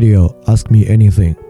Radio Ask Me Anything。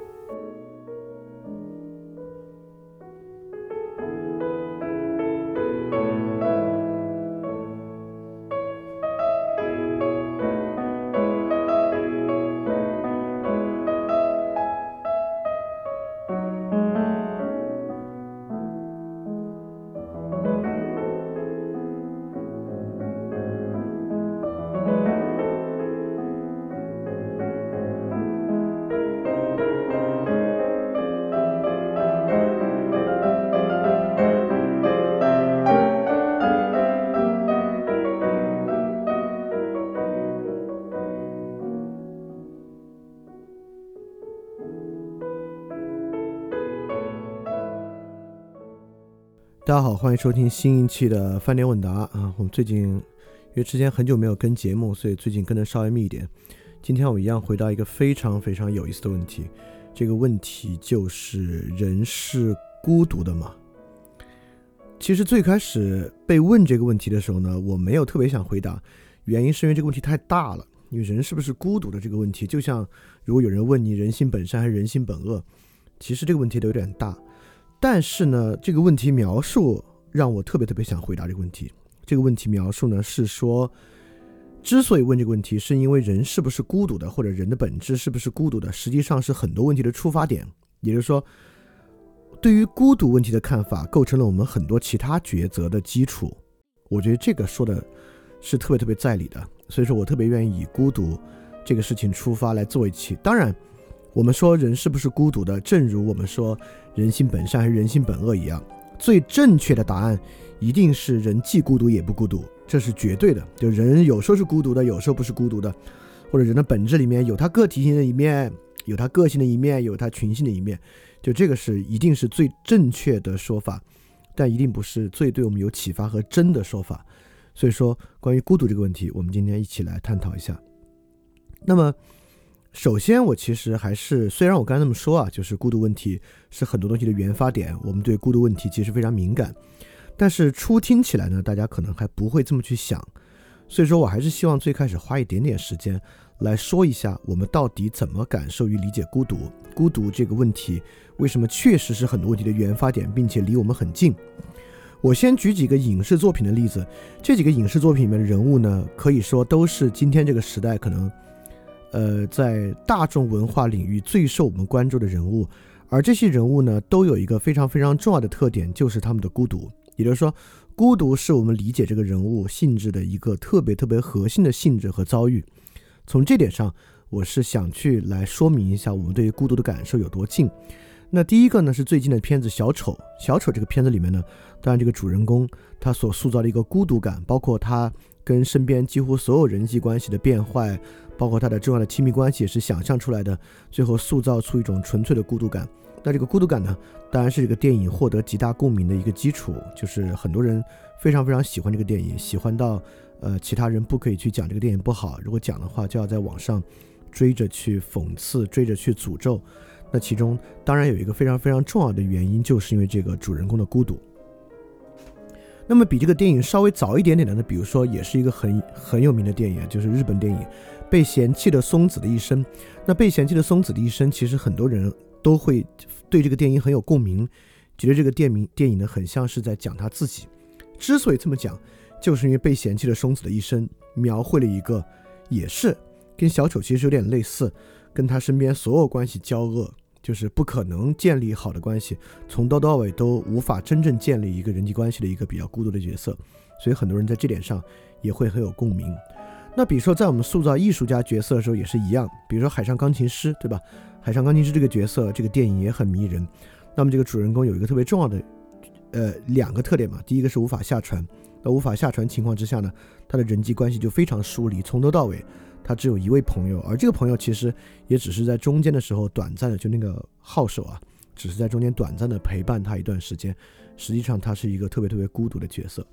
欢迎收听新一期的饭店问答啊！我们最近因为之前很久没有跟节目，所以最近跟的稍微密一点。今天我一样回答一个非常非常有意思的问题，这个问题就是人是孤独的吗？其实最开始被问这个问题的时候呢，我没有特别想回答，原因是因为这个问题太大了。因为人是不是孤独的这个问题，就像如果有人问你人性本善还是人性本恶，其实这个问题都有点大。但是呢，这个问题描述让我特别特别想回答这个问题。这个问题描述呢是说，之所以问这个问题，是因为人是不是孤独的，或者人的本质是不是孤独的，实际上是很多问题的出发点。也就是说，对于孤独问题的看法，构成了我们很多其他抉择的基础。我觉得这个说的是特别特别在理的，所以说我特别愿意以孤独这个事情出发来做一期。当然。我们说人是不是孤独的？正如我们说人性本善还是人性本恶一样，最正确的答案一定是人既孤独也不孤独，这是绝对的。就人有时候是孤独的，有时候不是孤独的，或者人的本质里面有他个体性的一面，有他个性的一面，有他群性的一面，就这个是一定是最正确的说法，但一定不是最对我们有启发和真的说法。所以说，关于孤独这个问题，我们今天一起来探讨一下。那么。首先，我其实还是虽然我刚才那么说啊，就是孤独问题是很多东西的原发点，我们对孤独问题其实非常敏感，但是初听起来呢，大家可能还不会这么去想，所以说我还是希望最开始花一点点时间来说一下，我们到底怎么感受与理解孤独，孤独这个问题为什么确实是很多问题的原发点，并且离我们很近。我先举几个影视作品的例子，这几个影视作品里面的人物呢，可以说都是今天这个时代可能。呃，在大众文化领域最受我们关注的人物，而这些人物呢，都有一个非常非常重要的特点，就是他们的孤独。也就是说，孤独是我们理解这个人物性质的一个特别特别核心的性质和遭遇。从这点上，我是想去来说明一下我们对于孤独的感受有多近。那第一个呢，是最近的片子《小丑》。小丑这个片子里面呢，当然这个主人公他所塑造的一个孤独感，包括他跟身边几乎所有人际关系的变坏。包括他的重要的亲密关系也是想象出来的，最后塑造出一种纯粹的孤独感。那这个孤独感呢，当然是这个电影获得极大共鸣的一个基础，就是很多人非常非常喜欢这个电影，喜欢到呃其他人不可以去讲这个电影不好，如果讲的话就要在网上追着去讽刺，追着去诅咒。那其中当然有一个非常非常重要的原因，就是因为这个主人公的孤独。那么比这个电影稍微早一点点的呢，比如说也是一个很很有名的电影，就是日本电影。被嫌弃的松子的一生，那被嫌弃的松子的一生，其实很多人都会对这个电影很有共鸣，觉得这个电影电影呢很像是在讲他自己。之所以这么讲，就是因为被嫌弃的松子的一生描绘了一个，也是跟小丑其实有点类似，跟他身边所有关系交恶，就是不可能建立好的关系，从头到尾都无法真正建立一个人际关系的一个比较孤独的角色，所以很多人在这点上也会很有共鸣。那比如说，在我们塑造艺术家角色的时候也是一样，比如说《海上钢琴师》，对吧？《海上钢琴师》这个角色，这个电影也很迷人。那么这个主人公有一个特别重要的，呃，两个特点嘛。第一个是无法下船，那无法下船情况之下呢，他的人际关系就非常疏离，从头到尾他只有一位朋友，而这个朋友其实也只是在中间的时候短暂的，就那个号手啊，只是在中间短暂的陪伴他一段时间，实际上他是一个特别特别孤独的角色。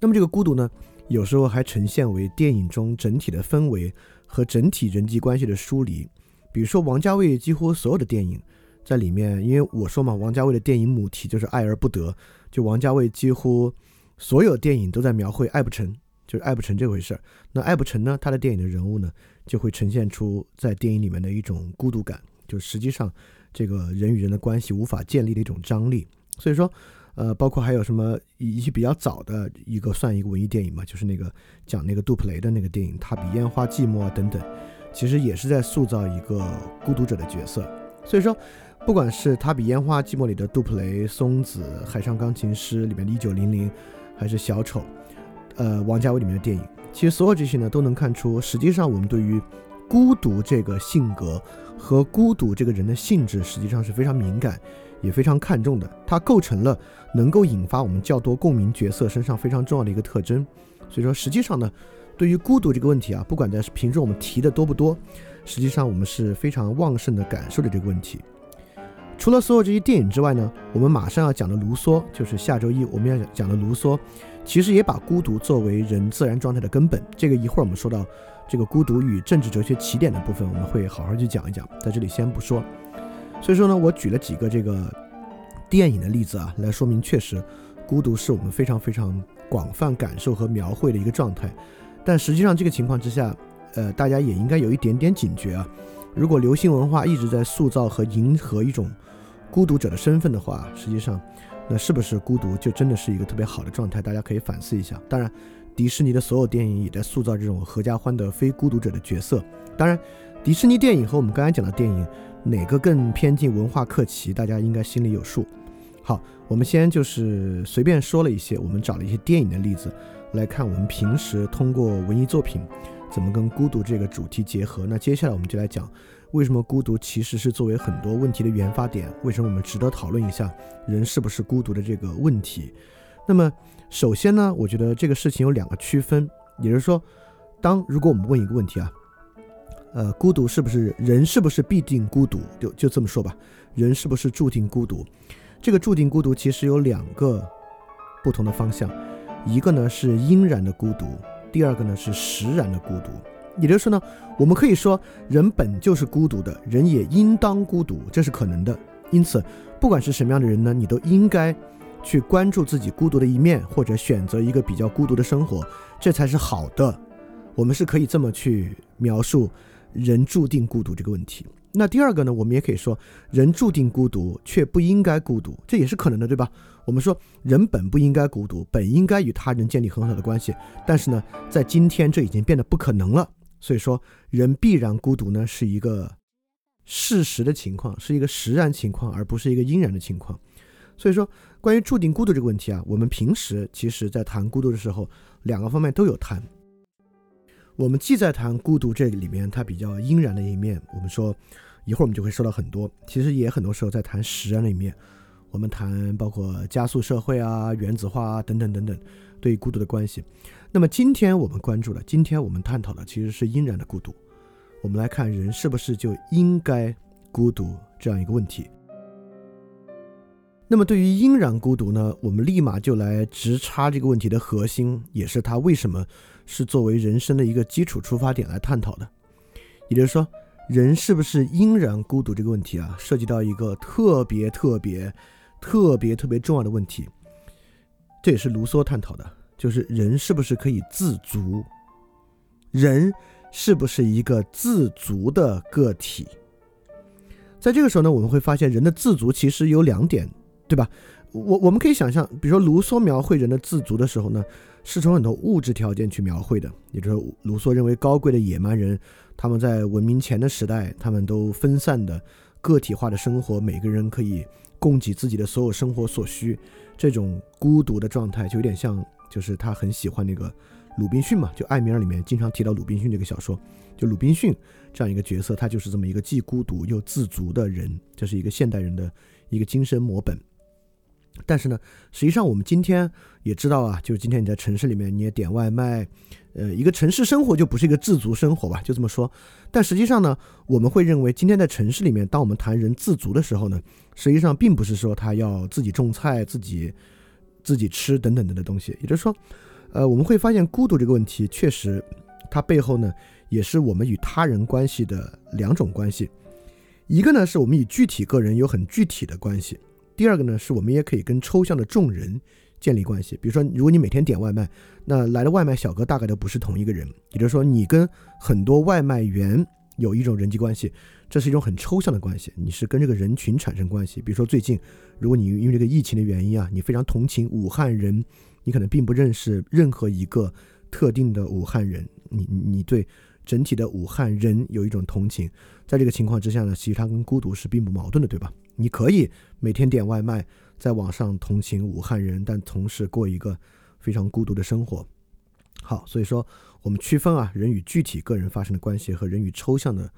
那么这个孤独呢？有时候还呈现为电影中整体的氛围和整体人际关系的疏离。比如说，王家卫几乎所有的电影在里面，因为我说嘛，王家卫的电影母题就是爱而不得。就王家卫几乎所有电影都在描绘爱不成，就是爱不成这回事儿。那爱不成呢，他的电影的人物呢，就会呈现出在电影里面的一种孤独感，就实际上这个人与人的关系无法建立的一种张力。所以说，呃，包括还有什么一些比较早的一个算一个文艺电影嘛，就是那个讲那个杜普雷的那个电影《他比烟花寂寞》啊等等，其实也是在塑造一个孤独者的角色。所以说。不管是他比烟花寂寞里的杜普雷、松子、海上钢琴师里面的一九零零，还是小丑，呃，王家卫里面的电影，其实所有这些呢，都能看出，实际上我们对于孤独这个性格和孤独这个人的性质，实际上是非常敏感，也非常看重的。它构成了能够引发我们较多共鸣角色身上非常重要的一个特征。所以说，实际上呢，对于孤独这个问题啊，不管在平时我们提的多不多，实际上我们是非常旺盛的感受的这个问题。除了所有这些电影之外呢，我们马上要讲的卢梭，就是下周一我们要讲的卢梭，其实也把孤独作为人自然状态的根本。这个一会儿我们说到这个孤独与政治哲学起点的部分，我们会好好去讲一讲，在这里先不说。所以说呢，我举了几个这个电影的例子啊，来说明确实孤独是我们非常非常广泛感受和描绘的一个状态。但实际上这个情况之下，呃，大家也应该有一点点警觉啊。如果流行文化一直在塑造和迎合一种孤独者的身份的话，实际上，那是不是孤独就真的是一个特别好的状态？大家可以反思一下。当然，迪士尼的所有电影也在塑造这种合家欢的非孤独者的角色。当然，迪士尼电影和我们刚才讲的电影哪个更偏近文化课题，大家应该心里有数。好，我们先就是随便说了一些，我们找了一些电影的例子来看，我们平时通过文艺作品怎么跟孤独这个主题结合。那接下来我们就来讲。为什么孤独其实是作为很多问题的原发点？为什么我们值得讨论一下人是不是孤独的这个问题？那么，首先呢，我觉得这个事情有两个区分，也就是说，当如果我们问一个问题啊，呃，孤独是不是人是不是必定孤独？就就这么说吧，人是不是注定孤独？这个注定孤独其实有两个不同的方向，一个呢是因然的孤独，第二个呢是实然的孤独。也就是说呢，我们可以说人本就是孤独的，人也应当孤独，这是可能的。因此，不管是什么样的人呢，你都应该去关注自己孤独的一面，或者选择一个比较孤独的生活，这才是好的。我们是可以这么去描述人注定孤独这个问题。那第二个呢，我们也可以说人注定孤独，却不应该孤独，这也是可能的，对吧？我们说人本不应该孤独，本应该与他人建立很好的关系，但是呢，在今天这已经变得不可能了。所以说，人必然孤独呢，是一个事实的情况，是一个实然情况，而不是一个因然的情况。所以说，关于注定孤独这个问题啊，我们平时其实在谈孤独的时候，两个方面都有谈。我们既在谈孤独这里面它比较阴然的一面，我们说一会儿我们就会说到很多，其实也很多时候在谈实然的一面。我们谈包括加速社会啊、原子化啊等等等等，对孤独的关系。那么今天我们关注的，今天我们探讨的其实是阴然的孤独。我们来看人是不是就应该孤独这样一个问题。那么对于因然孤独呢，我们立马就来直插这个问题的核心，也是它为什么是作为人生的一个基础出发点来探讨的。也就是说，人是不是因然孤独这个问题啊，涉及到一个特别特别特别特别重要的问题。这也是卢梭探讨的。就是人是不是可以自足？人是不是一个自足的个体？在这个时候呢，我们会发现人的自足其实有两点，对吧？我我们可以想象，比如说卢梭描绘人的自足的时候呢，是从很多物质条件去描绘的。也就是卢梭认为高贵的野蛮人，他们在文明前的时代，他们都分散的个体化的生活，每个人可以供给自己的所有生活所需，这种孤独的状态就有点像。就是他很喜欢那个鲁滨逊嘛，就《艾米尔》里面经常提到鲁滨逊这个小说，就鲁滨逊这样一个角色，他就是这么一个既孤独又自足的人，这是一个现代人的一个精神模本。但是呢，实际上我们今天也知道啊，就是今天你在城市里面你也点外卖，呃，一个城市生活就不是一个自足生活吧，就这么说。但实际上呢，我们会认为今天在城市里面，当我们谈人自足的时候呢，实际上并不是说他要自己种菜自己。自己吃等等等的东西，也就是说，呃，我们会发现孤独这个问题，确实，它背后呢，也是我们与他人关系的两种关系。一个呢，是我们与具体个人有很具体的关系；第二个呢，是我们也可以跟抽象的众人建立关系。比如说，如果你每天点外卖，那来的外卖小哥大概都不是同一个人，也就是说，你跟很多外卖员有一种人际关系，这是一种很抽象的关系，你是跟这个人群产生关系。比如说，最近如果你因为这个疫情的原因啊，你非常同情武汉人，你可能并不认识任何一个特定的武汉人，你你对整体的武汉人有一种同情，在这个情况之下呢，其实它跟孤独是并不矛盾的，对吧？你可以每天点外卖，在网上同情武汉人，但同时过一个非常孤独的生活。好，所以说我们区分啊，人与具体个人发生的关系和人与抽象的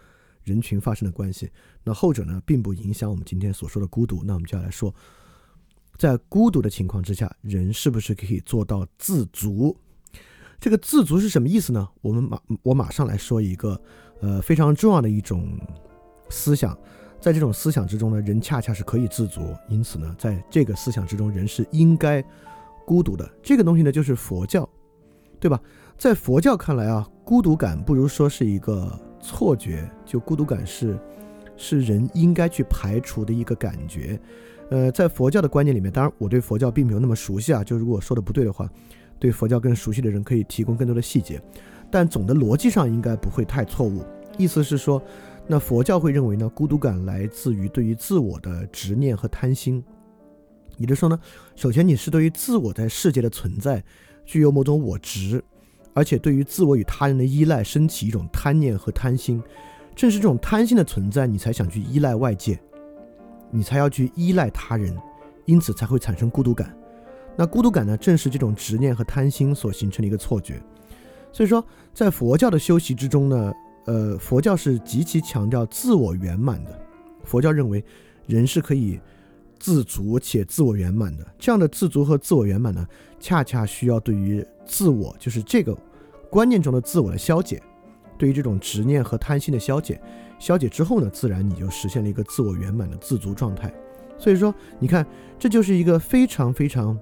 人群发生的关系。那后者呢，并不影响我们今天所说的孤独。那我们就要来说，在孤独的情况之下，人是不是可以做到自足？这个自足是什么意思呢？我们马我马上来说一个呃非常重要的一种思想。在这种思想之中呢，人恰恰是可以自足，因此呢，在这个思想之中，人是应该孤独的。这个东西呢，就是佛教，对吧？在佛教看来啊，孤独感不如说是一个错觉，就孤独感是是人应该去排除的一个感觉。呃，在佛教的观念里面，当然我对佛教并没有那么熟悉啊，就如果说的不对的话，对佛教更熟悉的人可以提供更多的细节，但总的逻辑上应该不会太错误。意思是说。那佛教会认为呢，孤独感来自于对于自我的执念和贪心。也就是说呢，首先你是对于自我在世界的存在具有某种我执，而且对于自我与他人的依赖升起一种贪念和贪心。正是这种贪心的存在，你才想去依赖外界，你才要去依赖他人，因此才会产生孤独感。那孤独感呢，正是这种执念和贪心所形成的一个错觉。所以说，在佛教的修习之中呢。呃，佛教是极其强调自我圆满的。佛教认为，人是可以自足且自我圆满的。这样的自足和自我圆满呢，恰恰需要对于自我，就是这个观念中的自我的消解，对于这种执念和贪心的消解。消解之后呢，自然你就实现了一个自我圆满的自足状态。所以说，你看，这就是一个非常非常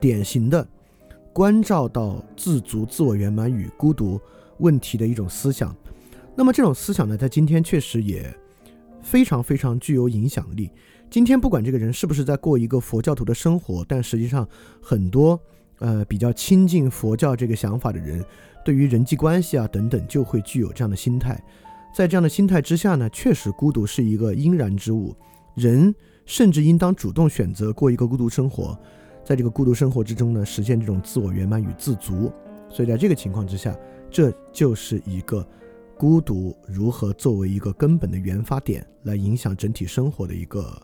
典型的关照到自足、自我圆满与孤独。问题的一种思想，那么这种思想呢，在今天确实也非常非常具有影响力。今天不管这个人是不是在过一个佛教徒的生活，但实际上很多呃比较亲近佛教这个想法的人，对于人际关系啊等等，就会具有这样的心态。在这样的心态之下呢，确实孤独是一个应然之物，人甚至应当主动选择过一个孤独生活，在这个孤独生活之中呢，实现这种自我圆满与自足。所以在这个情况之下。这就是一个孤独如何作为一个根本的原发点来影响整体生活的一个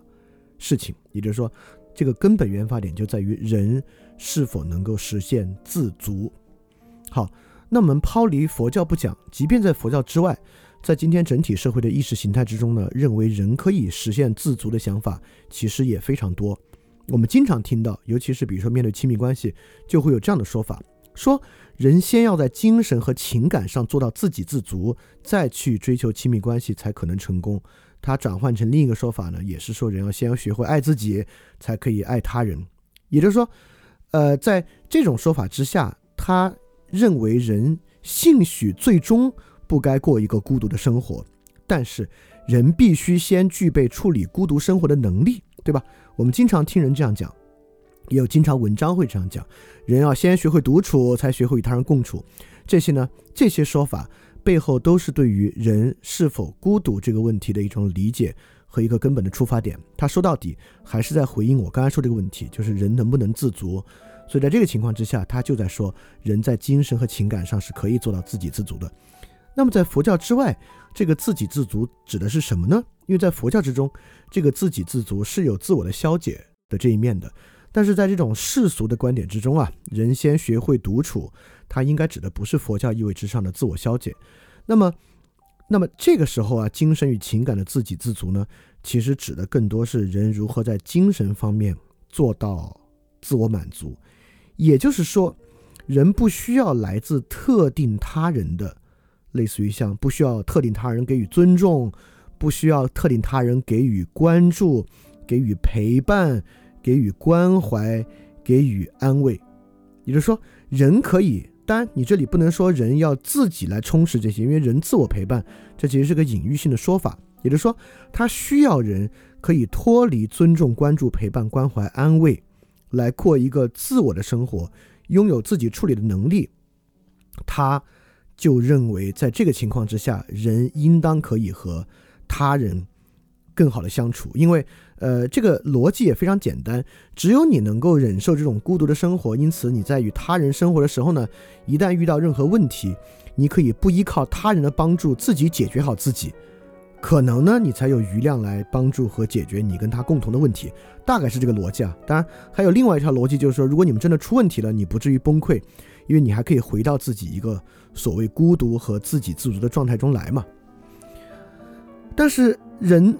事情，也就是说，这个根本原发点就在于人是否能够实现自足。好，那我们抛离佛教不讲，即便在佛教之外，在今天整体社会的意识形态之中呢，认为人可以实现自足的想法其实也非常多。我们经常听到，尤其是比如说面对亲密关系，就会有这样的说法。说人先要在精神和情感上做到自给自足，再去追求亲密关系才可能成功。他转换成另一个说法呢，也是说人要先要学会爱自己，才可以爱他人。也就是说，呃，在这种说法之下，他认为人兴许最终不该过一个孤独的生活，但是人必须先具备处理孤独生活的能力，对吧？我们经常听人这样讲。也有经常文章会这样讲，人要先学会独处，才学会与他人共处。这些呢，这些说法背后都是对于人是否孤独这个问题的一种理解和一个根本的出发点。他说到底还是在回应我刚才说这个问题，就是人能不能自足。所以在这个情况之下，他就在说人在精神和情感上是可以做到自给自足的。那么在佛教之外，这个自给自足指的是什么呢？因为在佛教之中，这个自给自足是有自我的消解的这一面的。但是在这种世俗的观点之中啊，人先学会独处，它应该指的不是佛教意味之上的自我消解。那么，那么这个时候啊，精神与情感的自给自足呢，其实指的更多是人如何在精神方面做到自我满足。也就是说，人不需要来自特定他人的，类似于像不需要特定他人给予尊重，不需要特定他人给予关注，给予陪伴。给予关怀，给予安慰，也就是说，人可以。当然，你这里不能说人要自己来充实这些，因为人自我陪伴，这其实是个隐喻性的说法。也就是说，他需要人可以脱离尊重、关注、陪伴、关怀、安慰，来过一个自我的生活，拥有自己处理的能力，他就认为在这个情况之下，人应当可以和他人更好的相处，因为呃，这个逻辑也非常简单，只有你能够忍受这种孤独的生活，因此你在与他人生活的时候呢，一旦遇到任何问题，你可以不依靠他人的帮助，自己解决好自己。可能呢，你才有余量来帮助和解决你跟他共同的问题，大概是这个逻辑啊。当然，还有另外一条逻辑，就是说，如果你们真的出问题了，你不至于崩溃，因为你还可以回到自己一个所谓孤独和自给自足的状态中来嘛。但是，人，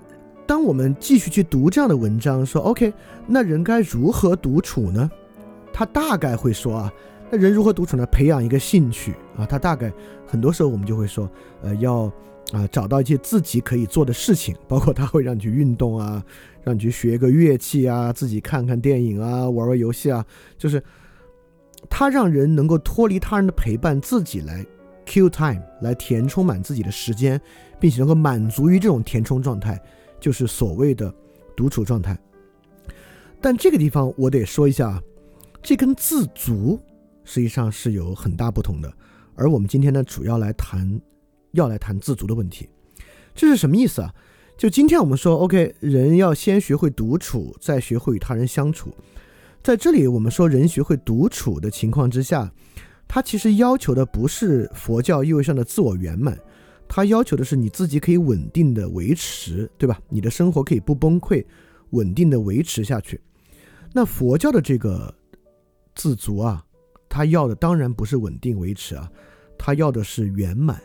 当我们继续去读这样的文章，说 OK，那人该如何独处呢？他大概会说啊，那人如何独处呢？培养一个兴趣啊。他大概很多时候我们就会说，呃，要。啊，找到一些自己可以做的事情，包括他会让你去运动啊，让你去学个乐器啊，自己看看电影啊，玩玩游戏啊，就是他让人能够脱离他人的陪伴，自己来 kill time，来填充满自己的时间，并且能够满足于这种填充状态，就是所谓的独处状态。但这个地方我得说一下啊，这跟自足实际上是有很大不同的，而我们今天呢，主要来谈。要来谈自足的问题，这是什么意思啊？就今天我们说，OK，人要先学会独处，再学会与他人相处。在这里，我们说人学会独处的情况之下，他其实要求的不是佛教意味上的自我圆满，他要求的是你自己可以稳定的维持，对吧？你的生活可以不崩溃，稳定的维持下去。那佛教的这个自足啊，他要的当然不是稳定维持啊，他要的是圆满。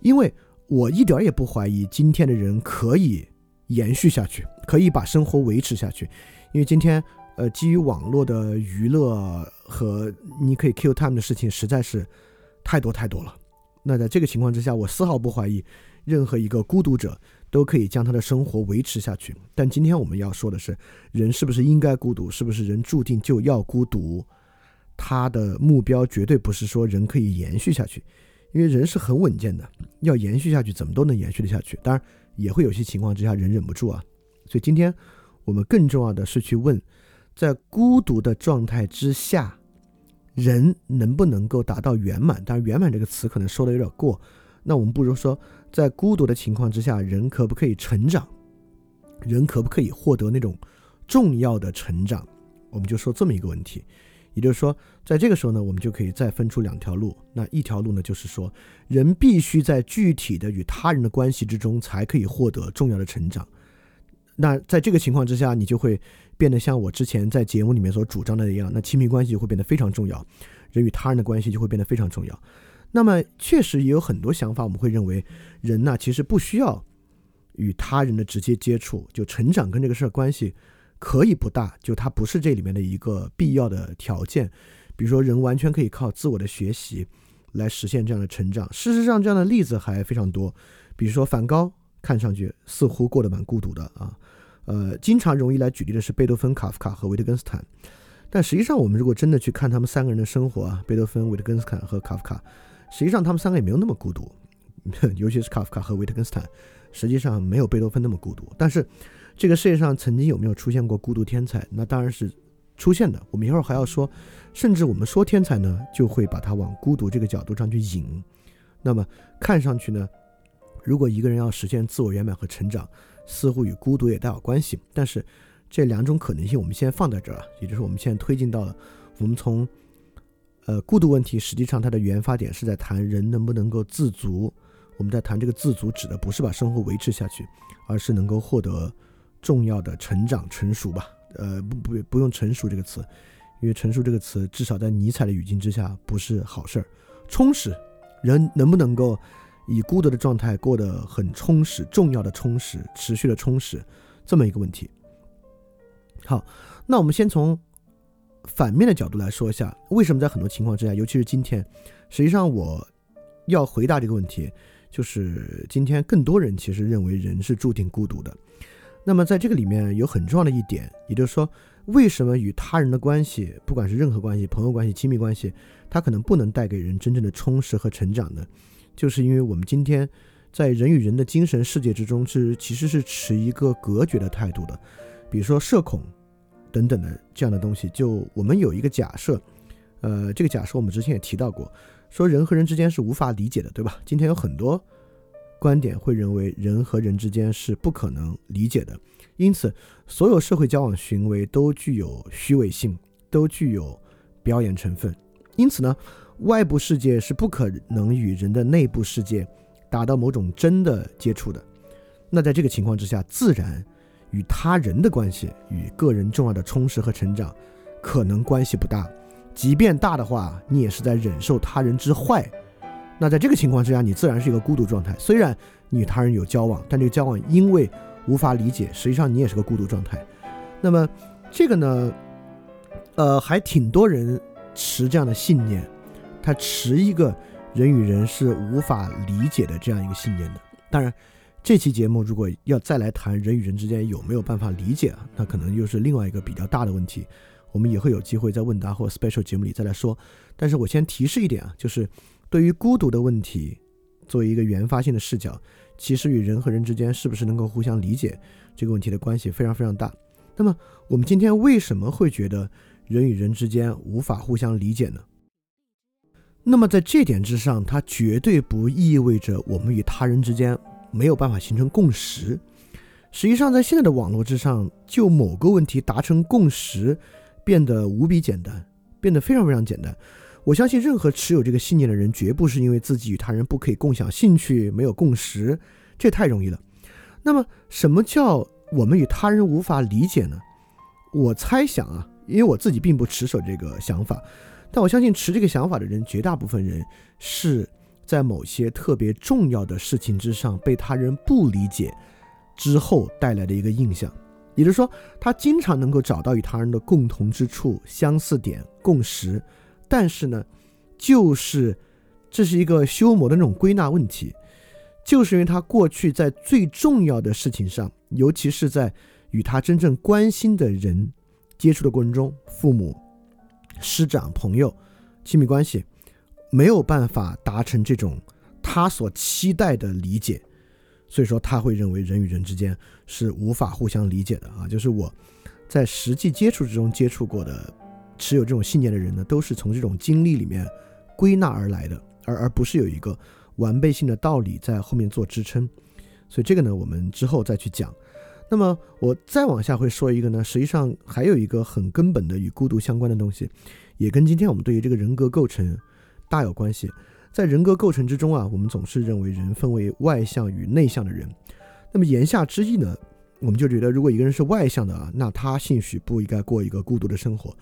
因为我一点也不怀疑今天的人可以延续下去，可以把生活维持下去。因为今天，呃，基于网络的娱乐和你可以 kill time 的事情实在是太多太多了。那在这个情况之下，我丝毫不怀疑任何一个孤独者都可以将他的生活维持下去。但今天我们要说的是，人是不是应该孤独？是不是人注定就要孤独？他的目标绝对不是说人可以延续下去。因为人是很稳健的，要延续下去，怎么都能延续的下去。当然，也会有些情况之下人忍不住啊。所以今天我们更重要的是去问，在孤独的状态之下，人能不能够达到圆满？当然，圆满这个词可能说的有点过。那我们不如说，在孤独的情况之下，人可不可以成长？人可不可以获得那种重要的成长？我们就说这么一个问题。也就是说，在这个时候呢，我们就可以再分出两条路。那一条路呢，就是说，人必须在具体的与他人的关系之中，才可以获得重要的成长。那在这个情况之下，你就会变得像我之前在节目里面所主张的一样，那亲密关系会变得非常重要，人与他人的关系就会变得非常重要。那么，确实也有很多想法，我们会认为，人呢，其实不需要与他人的直接接触，就成长跟这个事儿关系。可以不大，就它不是这里面的一个必要的条件。比如说，人完全可以靠自我的学习来实现这样的成长。事实上，这样的例子还非常多。比如说，梵高看上去似乎过得蛮孤独的啊。呃，经常容易来举例的是贝多芬、卡夫卡和维特根斯坦。但实际上，我们如果真的去看他们三个人的生活啊，贝多芬、维特根斯坦和卡夫卡，实际上他们三个也没有那么孤独。尤其是卡夫卡和维特根斯坦，实际上没有贝多芬那么孤独。但是，这个世界上曾经有没有出现过孤独天才？那当然是出现的。我们一会儿还要说，甚至我们说天才呢，就会把它往孤独这个角度上去引。那么看上去呢，如果一个人要实现自我圆满和成长，似乎与孤独也带有关系。但是这两种可能性，我们先放在这儿，也就是我们现在推进到了，我们从呃孤独问题，实际上它的原发点是在谈人能不能够自足。我们在谈这个自足，指的不是把生活维持下去，而是能够获得。重要的成长成熟吧，呃，不不不用成熟这个词，因为成熟这个词至少在尼采的语境之下不是好事儿。充实，人能不能够以孤独的状态过得很充实，重要的充实，持续的充实，这么一个问题。好，那我们先从反面的角度来说一下，为什么在很多情况之下，尤其是今天，实际上我要回答这个问题，就是今天更多人其实认为人是注定孤独的。那么在这个里面有很重要的一点，也就是说，为什么与他人的关系，不管是任何关系，朋友关系、亲密关系，它可能不能带给人真正的充实和成长呢？就是因为我们今天在人与人的精神世界之中是其实是持一个隔绝的态度的。比如说社恐，等等的这样的东西。就我们有一个假设，呃，这个假设我们之前也提到过，说人和人之间是无法理解的，对吧？今天有很多观点会认为人和人之间是不可能理解的，因此所有社会交往行为都具有虚伪性，都具有表演成分。因此呢，外部世界是不可能与人的内部世界达到某种真的接触的。那在这个情况之下，自然与他人的关系与个人重要的充实和成长可能关系不大。即便大的话，你也是在忍受他人之坏。那在这个情况之下，你自然是一个孤独状态。虽然你与他人有交往，但这个交往因为无法理解，实际上你也是个孤独状态。那么这个呢，呃，还挺多人持这样的信念，他持一个人与人是无法理解的这样一个信念的。当然，这期节目如果要再来谈人与人之间有没有办法理解啊，那可能又是另外一个比较大的问题。我们也会有机会在问答或 special 节目里再来说。但是我先提示一点啊，就是。对于孤独的问题，作为一个原发性的视角，其实与人和人之间是不是能够互相理解这个问题的关系非常非常大。那么，我们今天为什么会觉得人与人之间无法互相理解呢？那么，在这点之上，它绝对不意味着我们与他人之间没有办法形成共识。实际上，在现在的网络之上，就某个问题达成共识变得无比简单，变得非常非常简单。我相信，任何持有这个信念的人，绝不是因为自己与他人不可以共享兴趣、没有共识，这太容易了。那么，什么叫我们与他人无法理解呢？我猜想啊，因为我自己并不持守这个想法，但我相信持这个想法的人，绝大部分人是在某些特别重要的事情之上被他人不理解之后带来的一个印象。也就是说，他经常能够找到与他人的共同之处、相似点、共识。但是呢，就是这是一个修魔的那种归纳问题，就是因为他过去在最重要的事情上，尤其是在与他真正关心的人接触的过程中，父母、师长、朋友、亲密关系，没有办法达成这种他所期待的理解，所以说他会认为人与人之间是无法互相理解的啊，就是我在实际接触之中接触过的。持有这种信念的人呢，都是从这种经历里面归纳而来的，而而不是有一个完备性的道理在后面做支撑。所以这个呢，我们之后再去讲。那么我再往下会说一个呢，实际上还有一个很根本的与孤独相关的东西，也跟今天我们对于这个人格构成大有关系。在人格构成之中啊，我们总是认为人分为外向与内向的人。那么言下之意呢，我们就觉得如果一个人是外向的啊，那他兴许不应该过一个孤独的生活。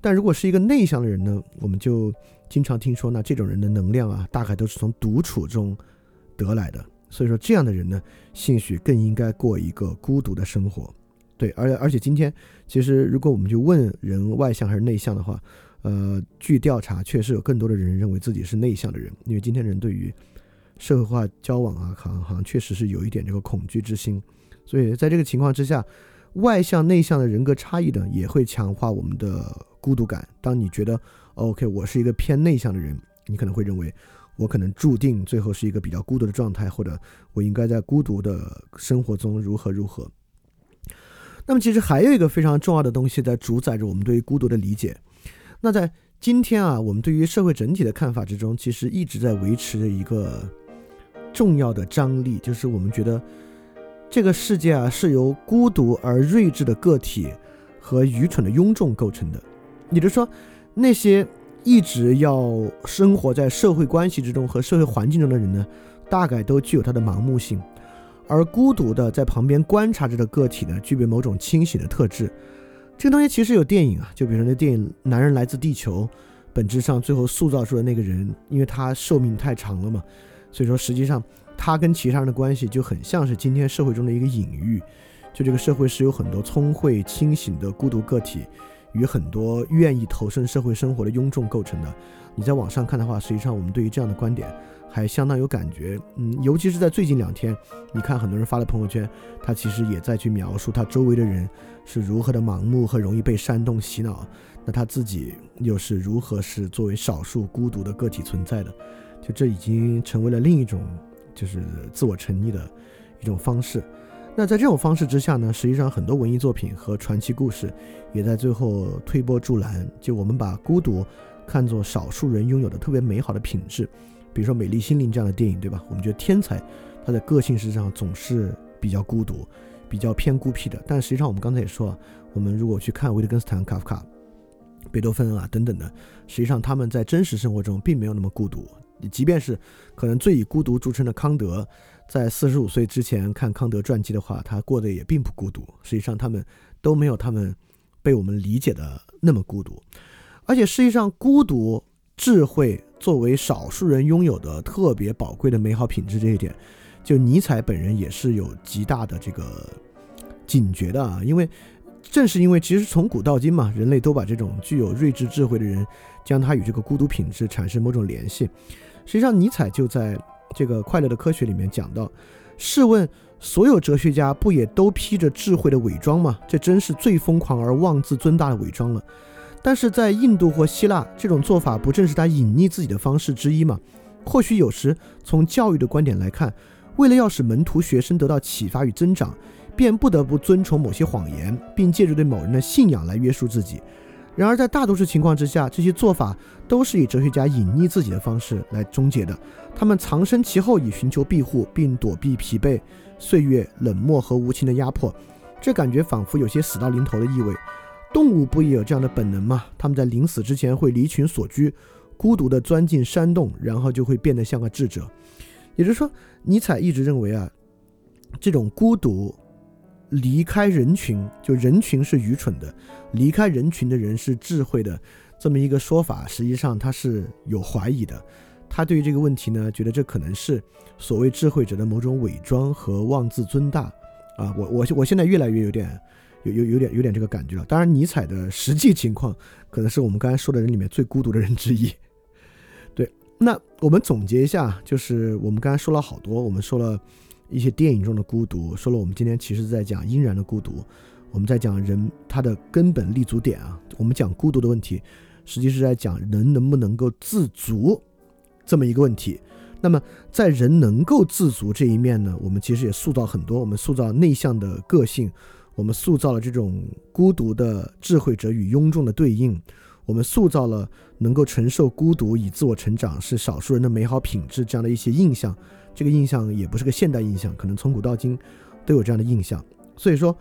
但如果是一个内向的人呢，我们就经常听说，那这种人的能量啊，大概都是从独处中得来的。所以说，这样的人呢，兴许更应该过一个孤独的生活。对，而而且今天，其实如果我们去问人外向还是内向的话，呃，据调查，确实有更多的人认为自己是内向的人，因为今天人对于社会化交往啊，好像好像确实是有一点这个恐惧之心。所以在这个情况之下，外向内向的人格差异呢，也会强化我们的。孤独感。当你觉得 OK，我是一个偏内向的人，你可能会认为我可能注定最后是一个比较孤独的状态，或者我应该在孤独的生活中如何如何。那么，其实还有一个非常重要的东西在主宰着我们对于孤独的理解。那在今天啊，我们对于社会整体的看法之中，其实一直在维持着一个重要的张力，就是我们觉得这个世界啊是由孤独而睿智的个体和愚蠢的庸众构成的。也就是说，那些一直要生活在社会关系之中和社会环境中的人呢，大概都具有他的盲目性；而孤独的在旁边观察着的个体呢，具备某种清醒的特质。这个东西其实有电影啊，就比如说那电影《男人来自地球》，本质上最后塑造出的那个人，因为他寿命太长了嘛，所以说实际上他跟其他人的关系就很像是今天社会中的一个隐喻，就这个社会是有很多聪慧清醒的孤独个体。与很多愿意投身社会生活的庸众构成的。你在网上看的话，实际上我们对于这样的观点还相当有感觉。嗯，尤其是在最近两天，你看很多人发的朋友圈，他其实也在去描述他周围的人是如何的盲目和容易被煽动洗脑，那他自己又是如何是作为少数孤独的个体存在的？就这已经成为了另一种就是自我沉溺的一种方式。那在这种方式之下呢，实际上很多文艺作品和传奇故事也在最后推波助澜。就我们把孤独看作少数人拥有的特别美好的品质，比如说《美丽心灵》这样的电影，对吧？我们觉得天才他的个性实际上总是比较孤独、比较偏孤僻的。但实际上我们刚才也说，我们如果去看维特根斯坦、卡夫卡、贝多芬啊等等的，实际上他们在真实生活中并没有那么孤独。即便是可能最以孤独著称的康德，在四十五岁之前看康德传记的话，他过得也并不孤独。实际上，他们都没有他们被我们理解的那么孤独。而且，实际上，孤独、智慧作为少数人拥有的特别宝贵的美好品质这一点，就尼采本人也是有极大的这个警觉的啊。因为正是因为其实从古到今嘛，人类都把这种具有睿智智慧的人，将他与这个孤独品质产生某种联系。实际上，尼采就在这个《快乐的科学》里面讲到：试问，所有哲学家不也都披着智慧的伪装吗？这真是最疯狂而妄自尊大的伪装了。但是在印度或希腊，这种做法不正是他隐匿自己的方式之一吗？或许有时从教育的观点来看，为了要使门徒学生得到启发与增长，便不得不遵从某些谎言，并借助对某人的信仰来约束自己。然而，在大多数情况之下，这些做法都是以哲学家隐匿自己的方式来终结的。他们藏身其后，以寻求庇护，并躲避疲惫、岁月、冷漠和无情的压迫。这感觉仿佛有些死到临头的意味。动物不也有这样的本能吗？他们在临死之前会离群索居，孤独地钻进山洞，然后就会变得像个智者。也就是说，尼采一直认为啊，这种孤独。离开人群，就人群是愚蠢的，离开人群的人是智慧的，这么一个说法，实际上他是有怀疑的。他对于这个问题呢，觉得这可能是所谓智慧者的某种伪装和妄自尊大。啊，我我我现在越来越有点有有有点有点这个感觉了。当然，尼采的实际情况可能是我们刚才说的人里面最孤独的人之一。对，那我们总结一下，就是我们刚才说了好多，我们说了。一些电影中的孤独，说了我们今天其实在讲阴然的孤独，我们在讲人他的根本立足点啊。我们讲孤独的问题，实际是在讲人能不能够自足这么一个问题。那么在人能够自足这一面呢，我们其实也塑造很多，我们塑造内向的个性，我们塑造了这种孤独的智慧者与庸众的对应，我们塑造了能够承受孤独以自我成长是少数人的美好品质这样的一些印象。这个印象也不是个现代印象，可能从古到今都有这样的印象。所以说，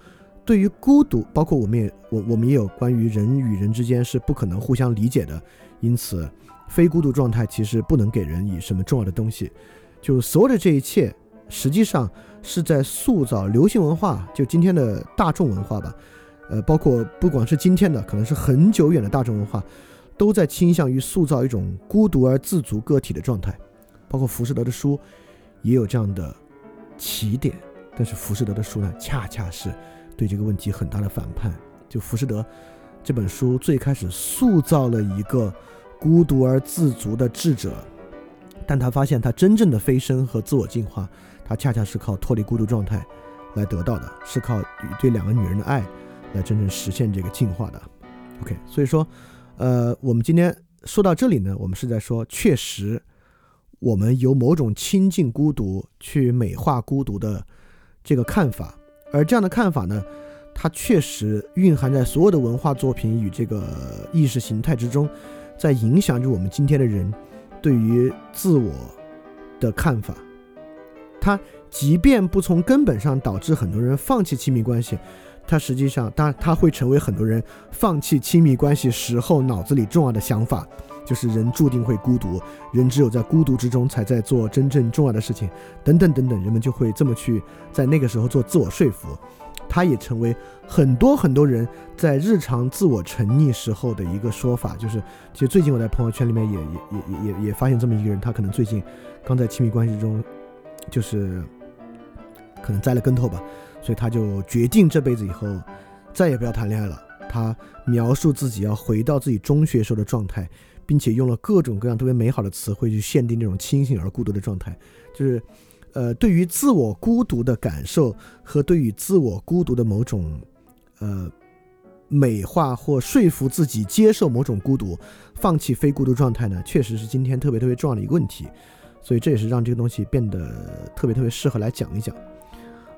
对于孤独，包括我们也我我们也有关于人与人之间是不可能互相理解的，因此非孤独状态其实不能给人以什么重要的东西。就所有的这一切，实际上是在塑造流行文化，就今天的大众文化吧。呃，包括不管是今天的，可能是很久远的大众文化，都在倾向于塑造一种孤独而自足个体的状态。包括浮士德的书。也有这样的起点，但是浮士德的书呢，恰恰是对这个问题很大的反叛。就浮士德这本书最开始塑造了一个孤独而自足的智者，但他发现他真正的飞升和自我进化，他恰恰是靠脱离孤独状态来得到的，是靠对两个女人的爱来真正实现这个进化的。OK，所以说，呃，我们今天说到这里呢，我们是在说，确实。我们有某种亲近孤独、去美化孤独的这个看法，而这样的看法呢，它确实蕴含在所有的文化作品与这个意识形态之中，在影响着我们今天的人对于自我的看法。它即便不从根本上导致很多人放弃亲密关系，它实际上，当然，它会成为很多人放弃亲密关系时候脑子里重要的想法。就是人注定会孤独，人只有在孤独之中才在做真正重要的事情，等等等等，人们就会这么去在那个时候做自我说服，它也成为很多很多人在日常自我沉溺时候的一个说法。就是其实最近我在朋友圈里面也也也也也发现这么一个人，他可能最近刚在亲密关系中，就是可能栽了跟头吧，所以他就决定这辈子以后再也不要谈恋爱了。他描述自己要回到自己中学时候的状态。并且用了各种各样特别美好的词汇去限定这种清醒而孤独的状态，就是，呃，对于自我孤独的感受和对于自我孤独的某种，呃，美化或说服自己接受某种孤独，放弃非孤独状态呢，确实是今天特别特别重要的一个问题。所以这也是让这个东西变得特别特别适合来讲一讲。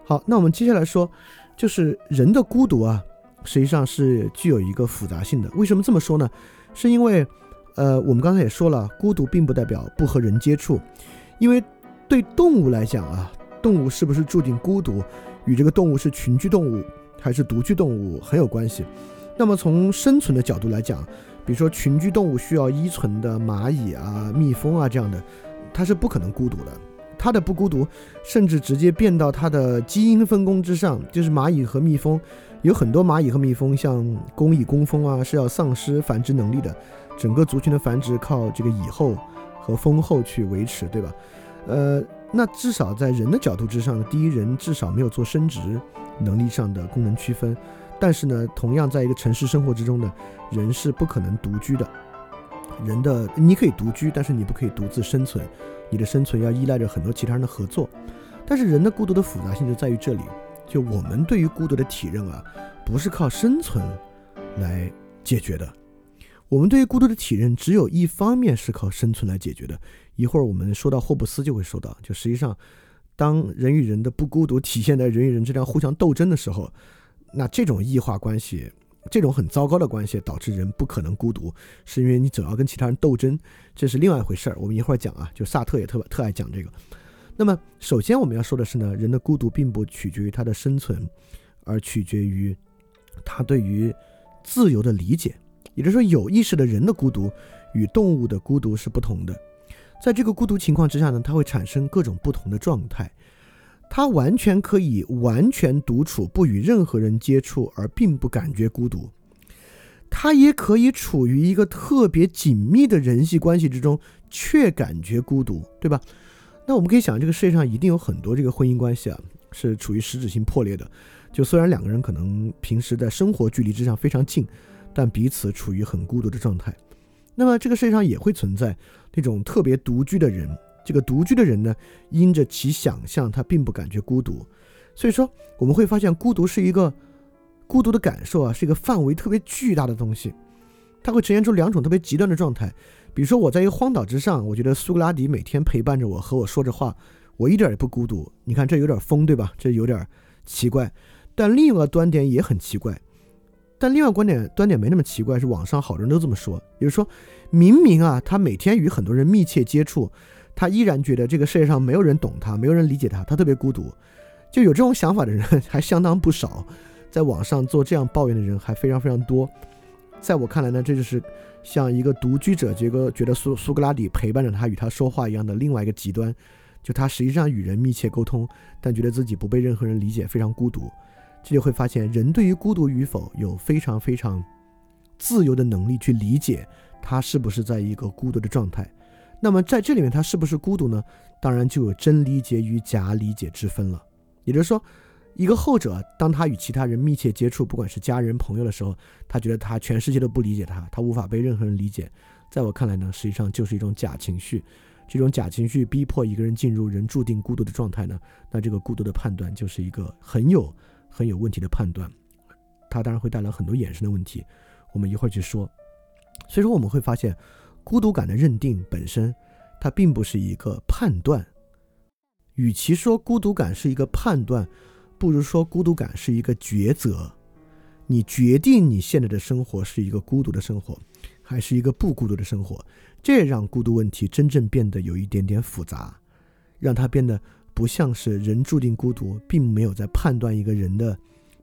好，那我们接下来说，就是人的孤独啊，实际上是具有一个复杂性的。为什么这么说呢？是因为，呃，我们刚才也说了，孤独并不代表不和人接触，因为对动物来讲啊，动物是不是注定孤独，与这个动物是群居动物还是独居动物很有关系。那么从生存的角度来讲，比如说群居动物需要依存的蚂蚁啊、蜜蜂啊这样的，它是不可能孤独的。它的不孤独，甚至直接变到它的基因分工之上，就是蚂蚁和蜜蜂，有很多蚂蚁和蜜蜂，像工蚁工蜂啊，是要丧失繁殖能力的，整个族群的繁殖靠这个蚁后和蜂后去维持，对吧？呃，那至少在人的角度之上呢，第一人至少没有做生殖能力上的功能区分，但是呢，同样在一个城市生活之中呢，人是不可能独居的，人的你可以独居，但是你不可以独自生存。你的生存要依赖着很多其他人的合作，但是人的孤独的复杂性就在于这里，就我们对于孤独的体认啊，不是靠生存来解决的。我们对于孤独的体认只有一方面是靠生存来解决的。一会儿我们说到霍布斯就会说到，就实际上，当人与人的不孤独体现在人与人之间互相斗争的时候，那这种异化关系。这种很糟糕的关系导致人不可能孤独，是因为你总要跟其他人斗争，这是另外一回事儿。我们一会儿讲啊，就萨特也特特爱讲这个。那么，首先我们要说的是呢，人的孤独并不取决于他的生存，而取决于他对于自由的理解。也就是说，有意识的人的孤独与动物的孤独是不同的。在这个孤独情况之下呢，它会产生各种不同的状态。他完全可以完全独处，不与任何人接触，而并不感觉孤独。他也可以处于一个特别紧密的人际关系之中，却感觉孤独，对吧？那我们可以想，这个世界上一定有很多这个婚姻关系啊，是处于实质性破裂的。就虽然两个人可能平时在生活距离之上非常近，但彼此处于很孤独的状态。那么这个世界上也会存在那种特别独居的人。这个独居的人呢，因着其想象，他并不感觉孤独，所以说我们会发现，孤独是一个孤独的感受啊，是一个范围特别巨大的东西，它会呈现出两种特别极端的状态。比如说，我在一个荒岛之上，我觉得苏格拉底每天陪伴着我，和我说着话，我一点也不孤独。你看，这有点疯，对吧？这有点奇怪。但另一个端点也很奇怪，但另外观点端点没那么奇怪，是网上好多人都这么说，也就是说，明明啊，他每天与很多人密切接触。他依然觉得这个世界上没有人懂他，没有人理解他，他特别孤独。就有这种想法的人还相当不少，在网上做这样抱怨的人还非常非常多。在我看来呢，这就是像一个独居者，结果觉得苏苏格拉底陪伴着他，与他说话一样的另外一个极端。就他实际上与人密切沟通，但觉得自己不被任何人理解，非常孤独。这就会发现，人对于孤独与否有非常非常自由的能力去理解他是不是在一个孤独的状态。那么在这里面，他是不是孤独呢？当然就有真理解与假理解之分了。也就是说，一个后者，当他与其他人密切接触，不管是家人、朋友的时候，他觉得他全世界都不理解他，他无法被任何人理解。在我看来呢，实际上就是一种假情绪。这种假情绪逼迫一个人进入人注定孤独的状态呢，那这个孤独的判断就是一个很有很有问题的判断。它当然会带来很多衍生的问题，我们一会儿去说。所以说我们会发现。孤独感的认定本身，它并不是一个判断。与其说孤独感是一个判断，不如说孤独感是一个抉择。你决定你现在的生活是一个孤独的生活，还是一个不孤独的生活。这让孤独问题真正变得有一点点复杂，让它变得不像是人注定孤独，并没有在判断一个人的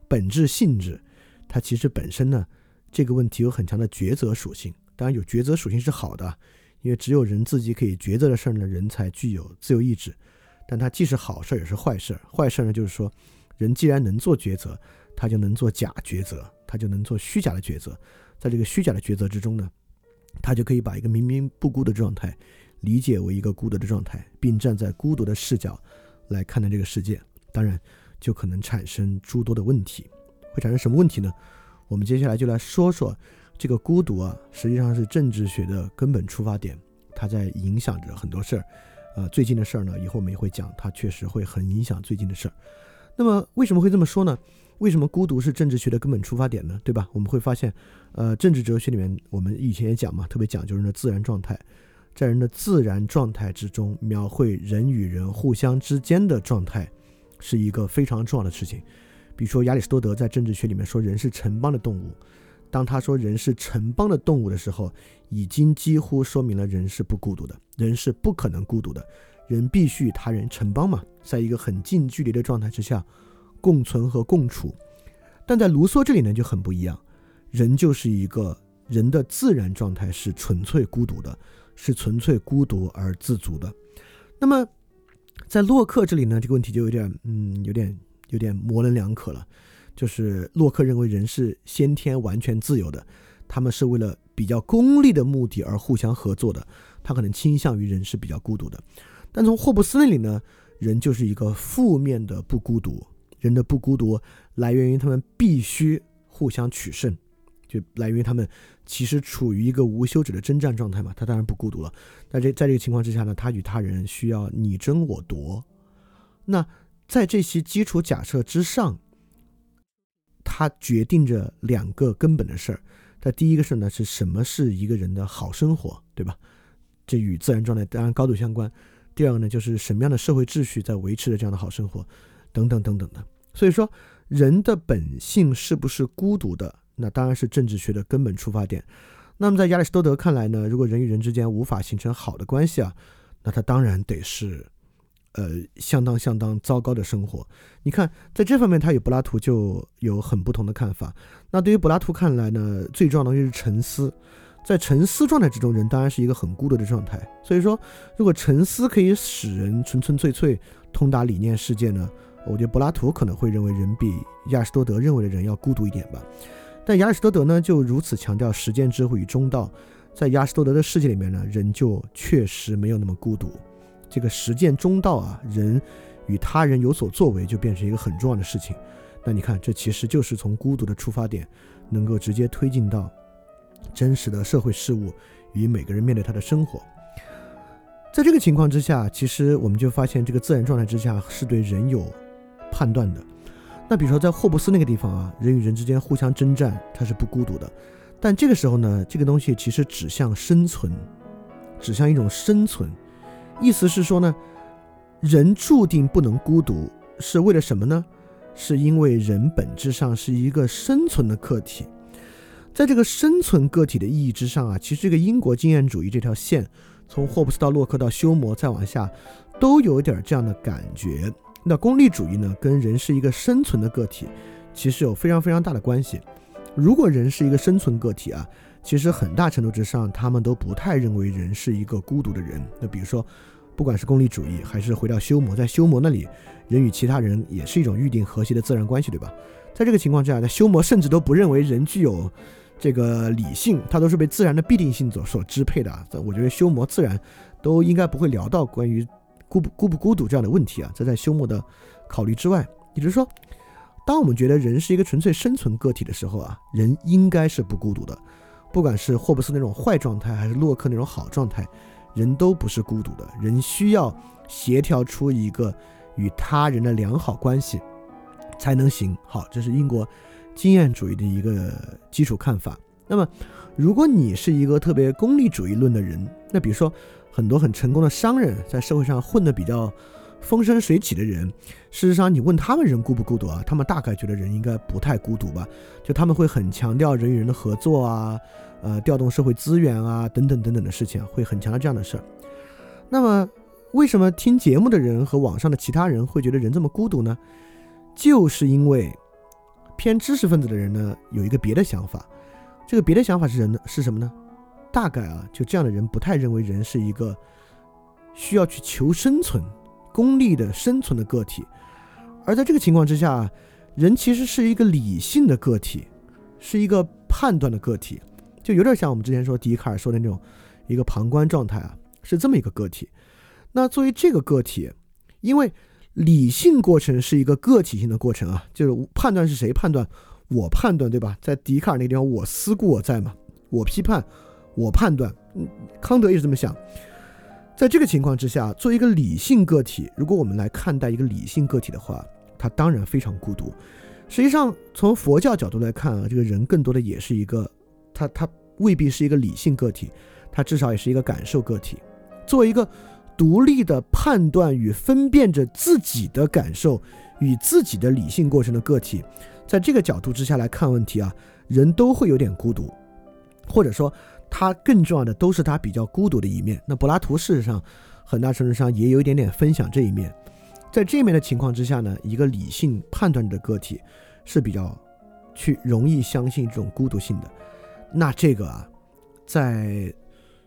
本质性质。它其实本身呢，这个问题有很强的抉择属性。当然有抉择属性是好的，因为只有人自己可以抉择的事儿呢，人才具有自由意志。但它既是好事儿，也是坏事儿。坏事儿呢，就是说，人既然能做抉择，他就能做假抉择，他就能做虚假的抉择。在这个虚假的抉择之中呢，他就可以把一个明明不孤的状态理解为一个孤独的状态，并站在孤独的视角来看待这个世界。当然，就可能产生诸多的问题。会产生什么问题呢？我们接下来就来说说。这个孤独啊，实际上是政治学的根本出发点，它在影响着很多事儿。呃，最近的事儿呢，以后我们也会讲，它确实会很影响最近的事儿。那么为什么会这么说呢？为什么孤独是政治学的根本出发点呢？对吧？我们会发现，呃，政治哲学里面，我们以前也讲嘛，特别讲究人的自然状态，在人的自然状态之中，描绘人与人互相之间的状态，是一个非常重要的事情。比如说亚里士多德在政治学里面说人是城邦的动物，当他说人是城邦的动物的时候，已经几乎说明了人是不孤独的，人是不可能孤独的，人必须与他人城邦嘛，在一个很近距离的状态之下共存和共处。但在卢梭这里呢就很不一样，人就是一个人的自然状态是纯粹孤独的，是纯粹孤独而自足的。那么在洛克这里呢，这个问题就有点，嗯，有点有点模棱两可了。就是洛克认为人是先天完全自由的，他们是为了比较功利的目的而互相合作的，他可能倾向于人是比较孤独的。但从霍布斯那里呢，人就是一个负面的不孤独。人的不孤独来源于他们必须互相取胜，就来源于他们其实处于一个无休止的征战状态嘛，他当然不孤独了。在这在这个情况之下呢，他与他人需要你争我夺。那在这些基础假设之上，他决定着两个根本的事儿。那第一个事呢，是什么是一个人的好生活，对吧？这与自然状态当然高度相关。第二个呢，就是什么样的社会秩序在维持着这样的好生活。等等等等的，所以说人的本性是不是孤独的？那当然是政治学的根本出发点。那么在亚里士多德看来呢，如果人与人之间无法形成好的关系啊，那他当然得是，呃，相当相当糟糕的生活。你看，在这方面他与柏拉图就有很不同的看法。那对于柏拉图看来呢，最重要的就是沉思，在沉思状态之中，人当然是一个很孤独的状态。所以说，如果沉思可以使人纯纯粹粹通达理念世界呢？我觉得柏拉图可能会认为人比亚里士多德认为的人要孤独一点吧，但亚里士多德呢就如此强调实践智慧与中道，在亚里士多德的世界里面呢，人就确实没有那么孤独。这个实践中道啊，人与他人有所作为就变成一个很重要的事情。那你看，这其实就是从孤独的出发点，能够直接推进到真实的社会事物与每个人面对他的生活。在这个情况之下，其实我们就发现，这个自然状态之下是对人有。判断的，那比如说在霍布斯那个地方啊，人与人之间互相征战，他是不孤独的。但这个时候呢，这个东西其实指向生存，指向一种生存。意思是说呢，人注定不能孤独，是为了什么呢？是因为人本质上是一个生存的客体。在这个生存个体的意义之上啊，其实这个英国经验主义这条线，从霍布斯到洛克到休谟再往下，都有点这样的感觉。那功利主义呢，跟人是一个生存的个体，其实有非常非常大的关系。如果人是一个生存个体啊，其实很大程度之上，他们都不太认为人是一个孤独的人。那比如说，不管是功利主义，还是回到修谟，在修谟那里，人与其他人也是一种预定和谐的自然关系，对吧？在这个情况之下，在修谟甚至都不认为人具有这个理性，它都是被自然的必定性所所支配的啊。我觉得修谟自然都应该不会聊到关于。孤不孤不孤独这样的问题啊，这在休谟的考虑之外。也就是说，当我们觉得人是一个纯粹生存个体的时候啊，人应该是不孤独的。不管是霍布斯那种坏状态，还是洛克那种好状态，人都不是孤独的。人需要协调出一个与他人的良好关系才能行。好，这是英国经验主义的一个基础看法。那么，如果你是一个特别功利主义论的人，那比如说。很多很成功的商人，在社会上混得比较风生水起的人，事实上，你问他们人孤不孤独啊？他们大概觉得人应该不太孤独吧？就他们会很强调人与人的合作啊，呃，调动社会资源啊，等等等等的事情，会很强调这样的事儿。那么，为什么听节目的人和网上的其他人会觉得人这么孤独呢？就是因为偏知识分子的人呢，有一个别的想法。这个别的想法是人呢？是什么呢？大概啊，就这样的人不太认为人是一个需要去求生存、功利的生存的个体，而在这个情况之下，人其实是一个理性的个体，是一个判断的个体，就有点像我们之前说笛卡尔说的那种一个旁观状态啊，是这么一个个体。那作为这个个体，因为理性过程是一个个体性的过程啊，就是判断是谁判断，我判断对吧？在笛卡尔那个地方，我思故我在嘛，我批判。我判断，嗯，康德也是这么想。在这个情况之下，作为一个理性个体，如果我们来看待一个理性个体的话，他当然非常孤独。实际上，从佛教角度来看啊，这个人更多的也是一个，他他未必是一个理性个体，他至少也是一个感受个体。作为一个独立的判断与分辨着自己的感受与自己的理性过程的个体。在这个角度之下来看问题啊，人都会有点孤独，或者说他更重要的都是他比较孤独的一面。那柏拉图事实上很大程度上也有一点点分享这一面。在这面的情况之下呢，一个理性判断的个体是比较去容易相信这种孤独性的。那这个啊，在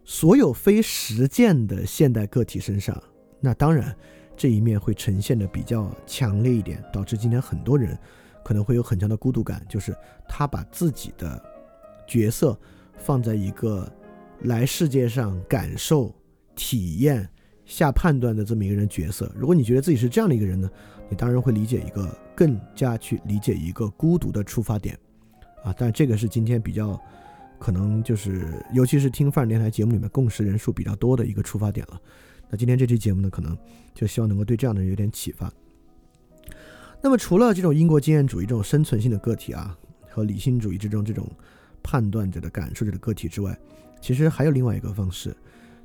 所有非实践的现代个体身上，那当然这一面会呈现的比较强烈一点，导致今天很多人可能会有很强的孤独感，就是他把自己的角色放在一个来世界上感受、体验。下判断的这么一个人角色，如果你觉得自己是这样的一个人呢，你当然会理解一个更加去理解一个孤独的出发点，啊，但这个是今天比较可能就是，尤其是听范儿电台节目里面共识人数比较多的一个出发点了。那今天这期节目呢，可能就希望能够对这样的人有点启发。那么除了这种英国经验主义这种生存性的个体啊，和理性主义之中这种判断者的感受者的个体之外，其实还有另外一个方式，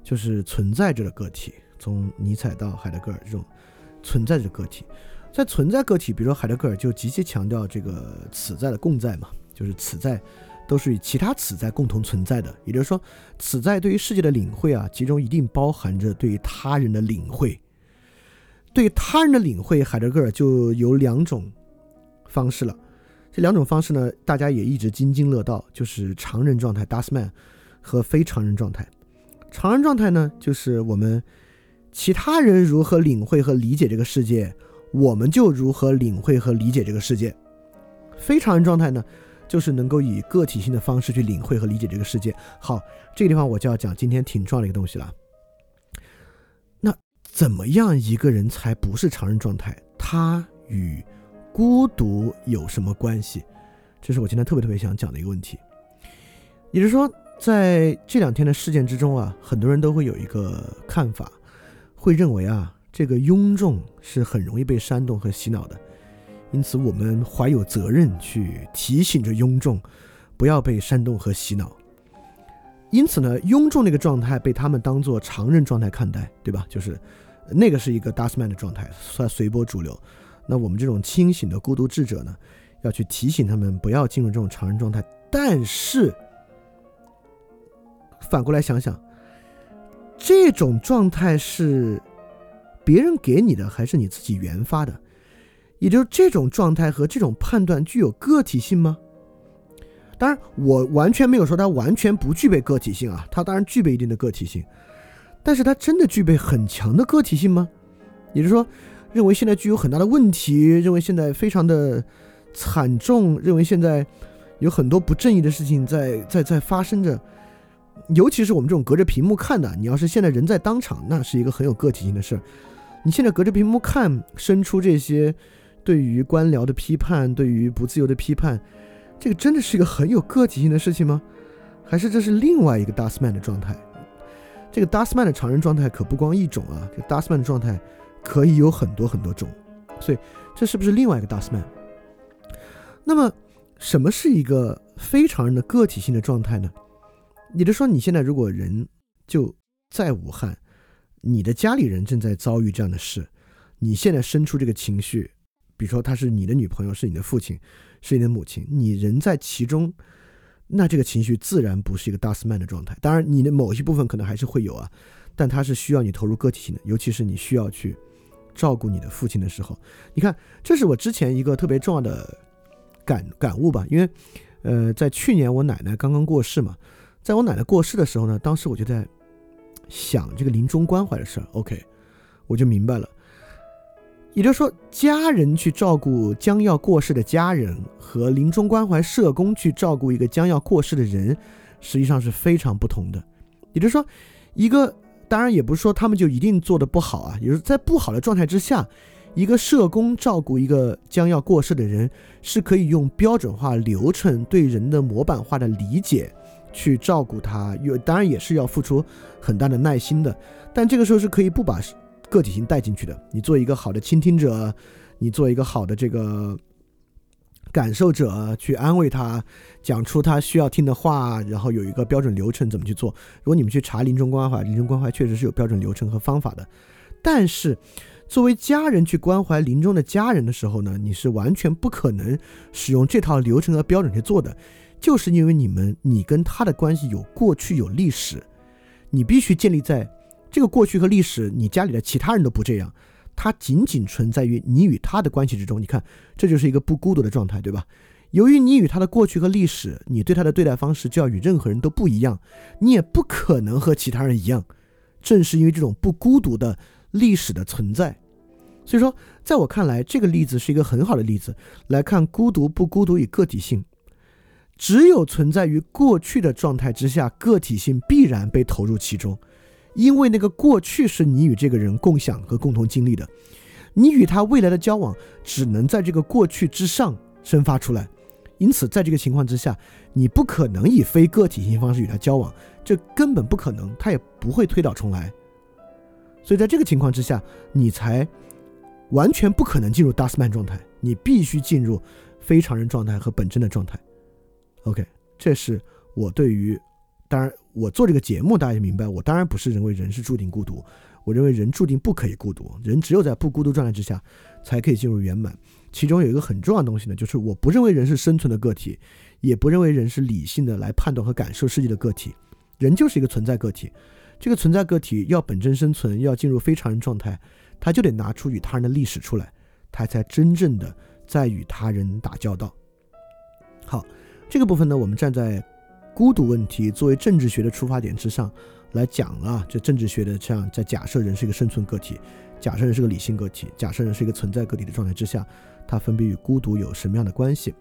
就是存在着的个体。从尼采到海德格尔这种存在着个体，在存在个体，比如说海德格尔就极其强调这个此在的共在嘛，就是此在都是与其他此在共同存在的。也就是说，此在对于世界的领会啊，其中一定包含着对于他人的领会。对于他人的领会，海德格尔就有两种方式了。这两种方式呢，大家也一直津津乐道，就是常人状态 （Dasman） 和非常人状态。常人状态呢，就是我们。其他人如何领会和理解这个世界，我们就如何领会和理解这个世界。非常人状态呢，就是能够以个体性的方式去领会和理解这个世界。好，这个地方我就要讲今天挺重要的一个东西了。那怎么样一个人才不是常人状态？他与孤独有什么关系？这是我今天特别特别想讲的一个问题。也就是说，在这两天的事件之中啊，很多人都会有一个看法。会认为啊，这个庸众是很容易被煽动和洗脑的，因此我们怀有责任去提醒着庸众，不要被煽动和洗脑。因此呢，庸众那个状态被他们当做常人状态看待，对吧？就是那个是一个 Dustman 的状态，算随波逐流。那我们这种清醒的孤独智者呢，要去提醒他们不要进入这种常人状态。但是反过来想想。这种状态是别人给你的，还是你自己原发的？也就是这种状态和这种判断具有个体性吗？当然，我完全没有说它完全不具备个体性啊，它当然具备一定的个体性，但是它真的具备很强的个体性吗？也就是说，认为现在具有很大的问题，认为现在非常的惨重，认为现在有很多不正义的事情在在在发生着。尤其是我们这种隔着屏幕看的，你要是现在人在当场，那是一个很有个体性的事儿。你现在隔着屏幕看，生出这些对于官僚的批判，对于不自由的批判，这个真的是一个很有个体性的事情吗？还是这是另外一个 Dustman 的状态？这个 Dustman 的常人状态可不光一种啊，这 Dustman 的状态可以有很多很多种。所以这是不是另外一个 Dustman？那么什么是一个非常人的个体性的状态呢？也就是说，你现在如果人就在武汉，你的家里人正在遭遇这样的事，你现在生出这个情绪，比如说他是你的女朋友，是你的父亲，是你的母亲，你人在其中，那这个情绪自然不是一个大斯曼的状态。当然，你的某些部分可能还是会有啊，但它是需要你投入个体性的，尤其是你需要去照顾你的父亲的时候。你看，这是我之前一个特别重要的感感悟吧，因为，呃，在去年我奶奶刚刚过世嘛。在我奶奶过世的时候呢，当时我就在想这个临终关怀的事儿。OK，我就明白了。也就是说，家人去照顾将要过世的家人，和临终关怀社工去照顾一个将要过世的人，实际上是非常不同的。也就是说，一个当然也不是说他们就一定做的不好啊，也就是在不好的状态之下，一个社工照顾一个将要过世的人，是可以用标准化流程对人的模板化的理解。去照顾他，有当然也是要付出很大的耐心的，但这个时候是可以不把个体性带进去的。你做一个好的倾听者，你做一个好的这个感受者去安慰他，讲出他需要听的话，然后有一个标准流程怎么去做。如果你们去查临终关怀，临终关怀确实是有标准流程和方法的。但是，作为家人去关怀临终的家人的时候呢，你是完全不可能使用这套流程和标准去做的，就是因为你们你跟他的关系有过去有历史，你必须建立在这个过去和历史，你家里的其他人都不这样。它仅仅存在于你与他的关系之中。你看，这就是一个不孤独的状态，对吧？由于你与他的过去和历史，你对他的对待方式就要与任何人都不一样，你也不可能和其他人一样。正是因为这种不孤独的历史的存在，所以说，在我看来，这个例子是一个很好的例子，来看孤独不孤独与个体性。只有存在于过去的状态之下，个体性必然被投入其中。因为那个过去是你与这个人共享和共同经历的，你与他未来的交往只能在这个过去之上生发出来，因此在这个情况之下，你不可能以非个体性方式与他交往，这根本不可能，他也不会推倒重来。所以在这个情况之下，你才完全不可能进入达斯曼状态，你必须进入非常人状态和本真的状态。OK，这是我对于。当然，我做这个节目，大家就明白，我当然不是认为人是注定孤独，我认为人注定不可以孤独，人只有在不孤独状态之下，才可以进入圆满。其中有一个很重要的东西呢，就是我不认为人是生存的个体，也不认为人是理性的来判断和感受世界的个体，人就是一个存在个体。这个存在个体要本真生存，要进入非常人状态，他就得拿出与他人的历史出来，他才真正的在与他人打交道。好，这个部分呢，我们站在。孤独问题作为政治学的出发点之上来讲啊，这政治学的这样在假设人是一个生存个体，假设人是个理性个体，假设人是一个存在个体的状态之下，它分别与孤独有什么样的关系？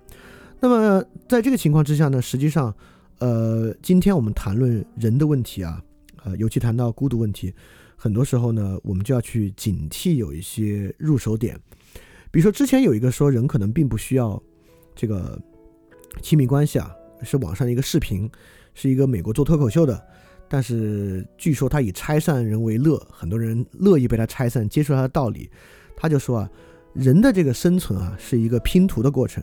那么在这个情况之下呢，实际上，呃，今天我们谈论人的问题啊，呃，尤其谈到孤独问题，很多时候呢，我们就要去警惕有一些入手点，比如说之前有一个说人可能并不需要这个亲密关系啊。是网上一个视频，是一个美国做脱口秀的，但是据说他以拆散人为乐，很多人乐意被他拆散，接受他的道理。他就说啊，人的这个生存啊是一个拼图的过程，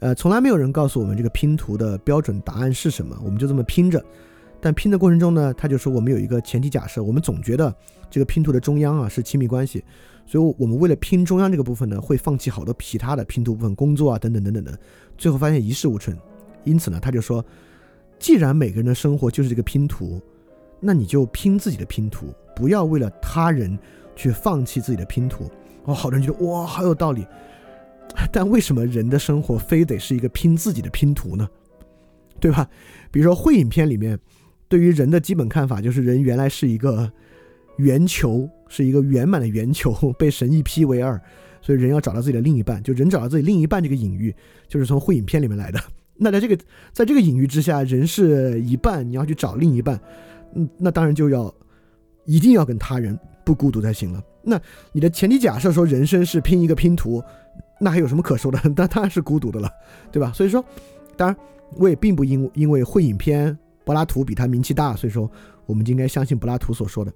呃，从来没有人告诉我们这个拼图的标准答案是什么，我们就这么拼着。但拼的过程中呢，他就说我们有一个前提假设，我们总觉得这个拼图的中央啊是亲密关系，所以我们为了拼中央这个部分呢，会放弃好多其他的拼图部分，工作啊等等等等的，最后发现一事无成。因此呢，他就说，既然每个人的生活就是这个拼图，那你就拼自己的拼图，不要为了他人去放弃自己的拼图。哦，好多人觉得哇，好有道理。但为什么人的生活非得是一个拼自己的拼图呢？对吧？比如说《会影片》里面，对于人的基本看法就是人原来是一个圆球，是一个圆满的圆球，被神一劈为二，所以人要找到自己的另一半。就人找到自己另一半这个隐喻，就是从《会影片》里面来的。那在这个在这个隐喻之下，人是一半，你要去找另一半，嗯，那当然就要一定要跟他人不孤独才行了。那你的前提假设说人生是拼一个拼图，那还有什么可说的？那当然是孤独的了，对吧？所以说，当然我也并不因因为会影片柏拉图比他名气大，所以说我们就应该相信柏拉图所说的，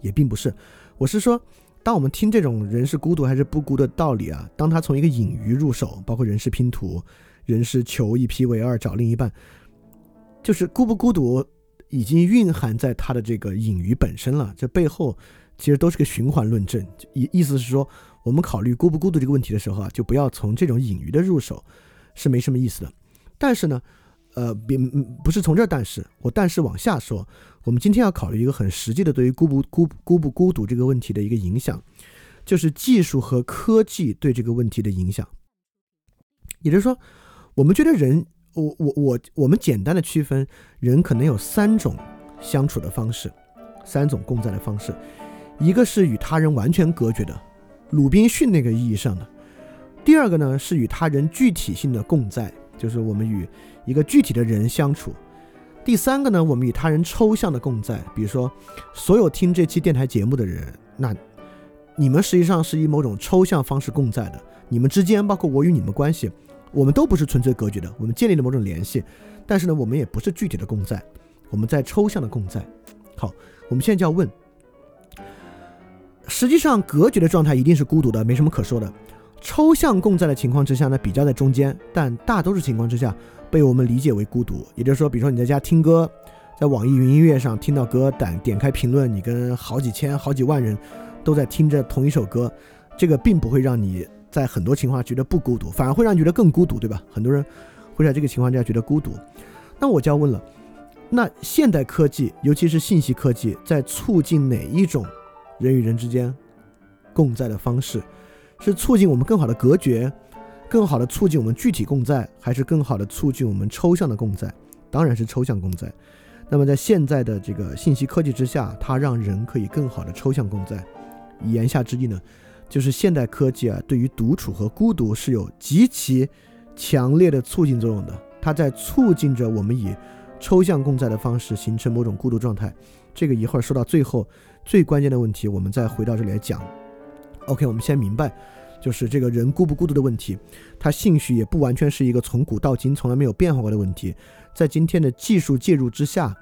也并不是。我是说，当我们听这种人是孤独还是不孤的道理啊，当他从一个隐喻入手，包括人是拼图。人是求一劈为二找另一半，就是孤不孤独，已经蕴含在他的这个隐喻本身了。这背后其实都是个循环论证，意意思是说，我们考虑孤不孤独这个问题的时候啊，就不要从这种隐喻的入手，是没什么意思的。但是呢，呃，并不是从这儿，但是我但是往下说，我们今天要考虑一个很实际的对于孤不孤孤不孤独这个问题的一个影响，就是技术和科技对这个问题的影响，也就是说。我们觉得人，我我我，我们简单的区分人可能有三种相处的方式，三种共在的方式。一个是与他人完全隔绝的，鲁滨逊那个意义上的；第二个呢是与他人具体性的共在，就是我们与一个具体的人相处；第三个呢，我们与他人抽象的共在，比如说所有听这期电台节目的人，那你们实际上是以某种抽象方式共在的，你们之间包括我与你们关系。我们都不是纯粹隔绝的，我们建立了某种联系，但是呢，我们也不是具体的共在，我们在抽象的共在。好，我们现在就要问：实际上，隔绝的状态一定是孤独的，没什么可说的。抽象共在的情况之下呢，比较在中间，但大多数情况之下被我们理解为孤独。也就是说，比如说你在家听歌，在网易云音乐上听到歌，点点开评论，你跟好几千、好几万人都在听着同一首歌，这个并不会让你在很多情况下觉得不孤独，反而会让你觉得更孤独，对吧？很多人会在这个情况下觉得孤独。那我就要问了，那现代科技，尤其是信息科技，在促进哪一种人与人之间共在的方式？是促进我们更好的隔绝，更好的促进我们具体共在，还是更好的促进我们抽象的共在？当然是抽象共在。那么在现在的这个信息科技之下，它让人可以更好的抽象共在。言下之意呢，就是现代科技啊，对于独处和孤独是有极其强烈的促进作用的。它在促进着我们以抽象共在的方式形成某种孤独状态。这个一会儿说到最后最关键的问题，我们再回到这里来讲。OK，我们先明白，就是这个人孤不孤独的问题，它兴许也不完全是一个从古到今从来没有变化过的问题。在今天的技术介入之下，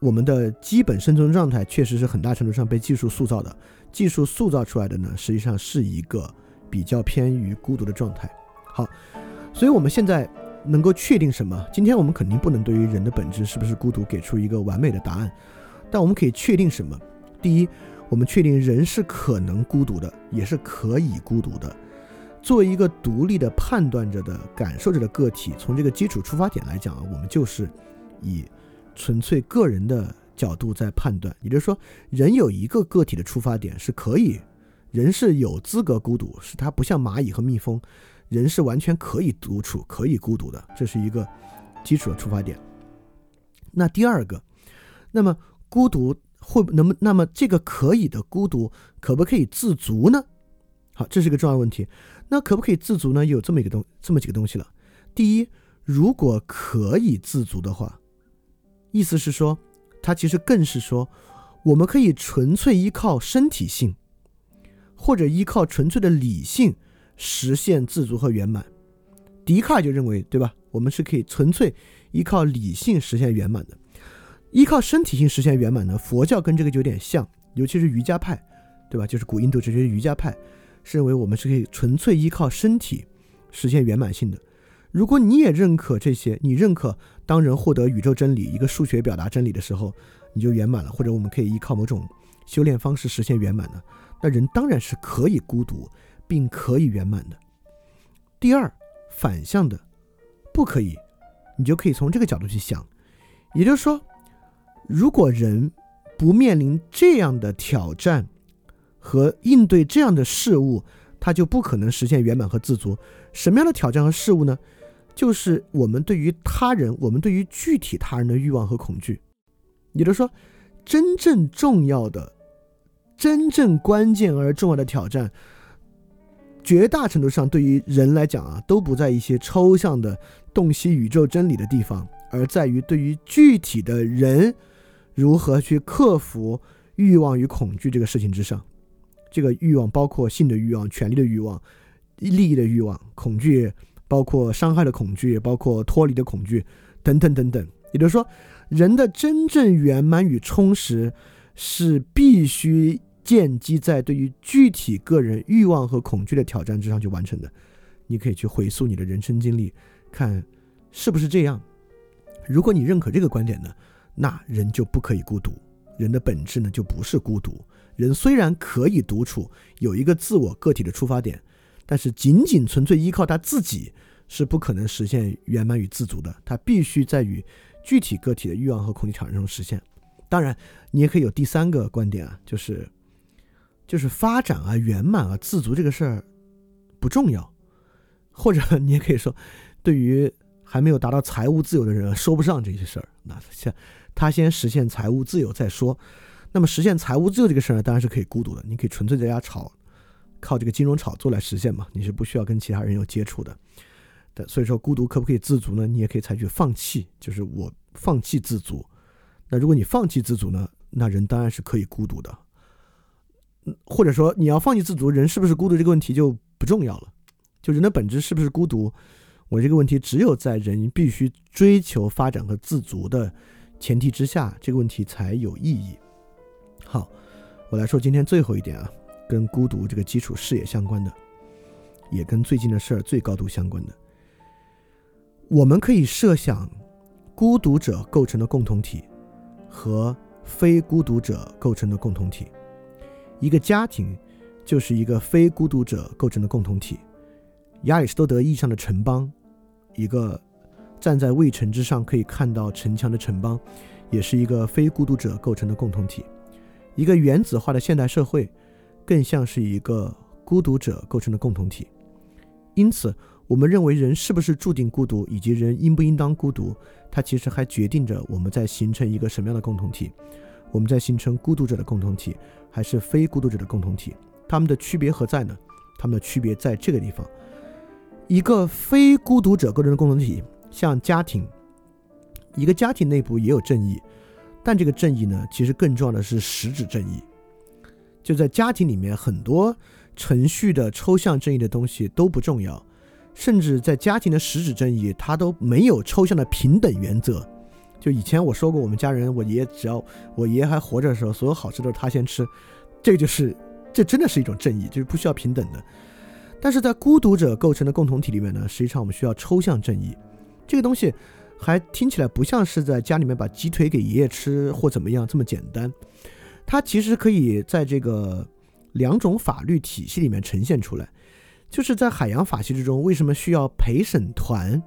我们的基本生存状态确实是很大程度上被技术塑造的。技术塑造出来的呢，实际上是一个比较偏于孤独的状态。好，所以我们现在能够确定什么？今天我们肯定不能对于人的本质是不是孤独给出一个完美的答案，但我们可以确定什么？第一。我们确定人是可能孤独的，也是可以孤独的。作为一个独立的判断着的、感受着的个体，从这个基础出发点来讲啊，我们就是以纯粹个人的角度在判断。也就是说，人有一个个体的出发点是可以，人是有资格孤独，是它不像蚂蚁和蜜蜂，人是完全可以独处、可以孤独的，这是一个基础的出发点。那第二个，那么孤独。会能不那么这个可以的孤独可不可以自足呢？好，这是一个重要问题。那可不可以自足呢？有这么一个东这么几个东西了。第一，如果可以自足的话，意思是说，它其实更是说，我们可以纯粹依靠身体性，或者依靠纯粹的理性实现自足和圆满。笛卡尔就认为，对吧？我们是可以纯粹依靠理性实现圆满的。依靠身体性实现圆满呢？佛教跟这个就有点像，尤其是瑜伽派，对吧？就是古印度哲学瑜伽派是认为我们是可以纯粹依靠身体实现圆满性的。如果你也认可这些，你认可当人获得宇宙真理、一个数学表达真理的时候，你就圆满了，或者我们可以依靠某种修炼方式实现圆满的，那人当然是可以孤独并可以圆满的。第二，反向的不可以，你就可以从这个角度去想，也就是说。如果人不面临这样的挑战和应对这样的事物，他就不可能实现圆满和自足。什么样的挑战和事物呢？就是我们对于他人，我们对于具体他人的欲望和恐惧。也就是说，真正重要的、真正关键而重要的挑战，绝大程度上对于人来讲啊，都不在一些抽象的洞悉宇宙真理的地方，而在于对于具体的人。如何去克服欲望与恐惧这个事情之上？这个欲望包括性的欲望、权力的欲望、利益的欲望，恐惧包括伤害的恐惧，包括脱离的恐惧，等等等等。也就是说，人的真正圆满与充实是必须建基在对于具体个人欲望和恐惧的挑战之上去完成的。你可以去回溯你的人生经历，看是不是这样。如果你认可这个观点呢？那人就不可以孤独，人的本质呢就不是孤独。人虽然可以独处，有一个自我个体的出发点，但是仅仅纯粹依靠他自己是不可能实现圆满与自足的。他必须在与具体个体的欲望和恐惧产生中实现。当然，你也可以有第三个观点啊，就是就是发展啊、圆满啊、自足这个事儿不重要，或者你也可以说，对于还没有达到财务自由的人说不上这些事儿。那像。他先实现财务自由再说。那么实现财务自由这个事儿呢，当然是可以孤独的。你可以纯粹在家炒，靠这个金融炒作来实现嘛。你是不需要跟其他人有接触的。的所以说，孤独可不可以自足呢？你也可以采取放弃，就是我放弃自足。那如果你放弃自足呢，那人当然是可以孤独的。或者说你要放弃自足，人是不是孤独这个问题就不重要了。就人的本质是不是孤独，我这个问题只有在人必须追求发展和自足的。前提之下，这个问题才有意义。好，我来说今天最后一点啊，跟孤独这个基础视野相关的。也跟最近的事儿最高度相关的。我们可以设想，孤独者构成的共同体和非孤独者构成的共同体。一个家庭就是一个非孤独者构成的共同体。亚里士多德意义上的城邦，一个站在卫城之上可以看到城墙的城邦，也是一个非孤独者构成的共同体。一个原子化的现代社会，更像是一个孤独者构成的共同体。因此。我们认为人是不是注定孤独，以及人应不应当孤独，它其实还决定着我们在形成一个什么样的共同体。我们在形成孤独者的共同体，还是非孤独者的共同体？他们的区别何在呢？他们的区别在这个地方：一个非孤独者构成的共同体，像家庭，一个家庭内部也有正义，但这个正义呢，其实更重要的是实质正义。就在家庭里面，很多程序的抽象正义的东西都不重要。甚至在家庭的实质正义，它都没有抽象的平等原则。就以前我说过，我们家人，我爷爷只要我爷爷还活着的时候，所有好吃都是他先吃，这就是这真的是一种正义，就是不需要平等的。但是在孤独者构成的共同体里面呢，实际上我们需要抽象正义。这个东西还听起来不像是在家里面把鸡腿给爷爷吃或怎么样这么简单，它其实可以在这个两种法律体系里面呈现出来。就是在海洋法系之中，为什么需要陪审团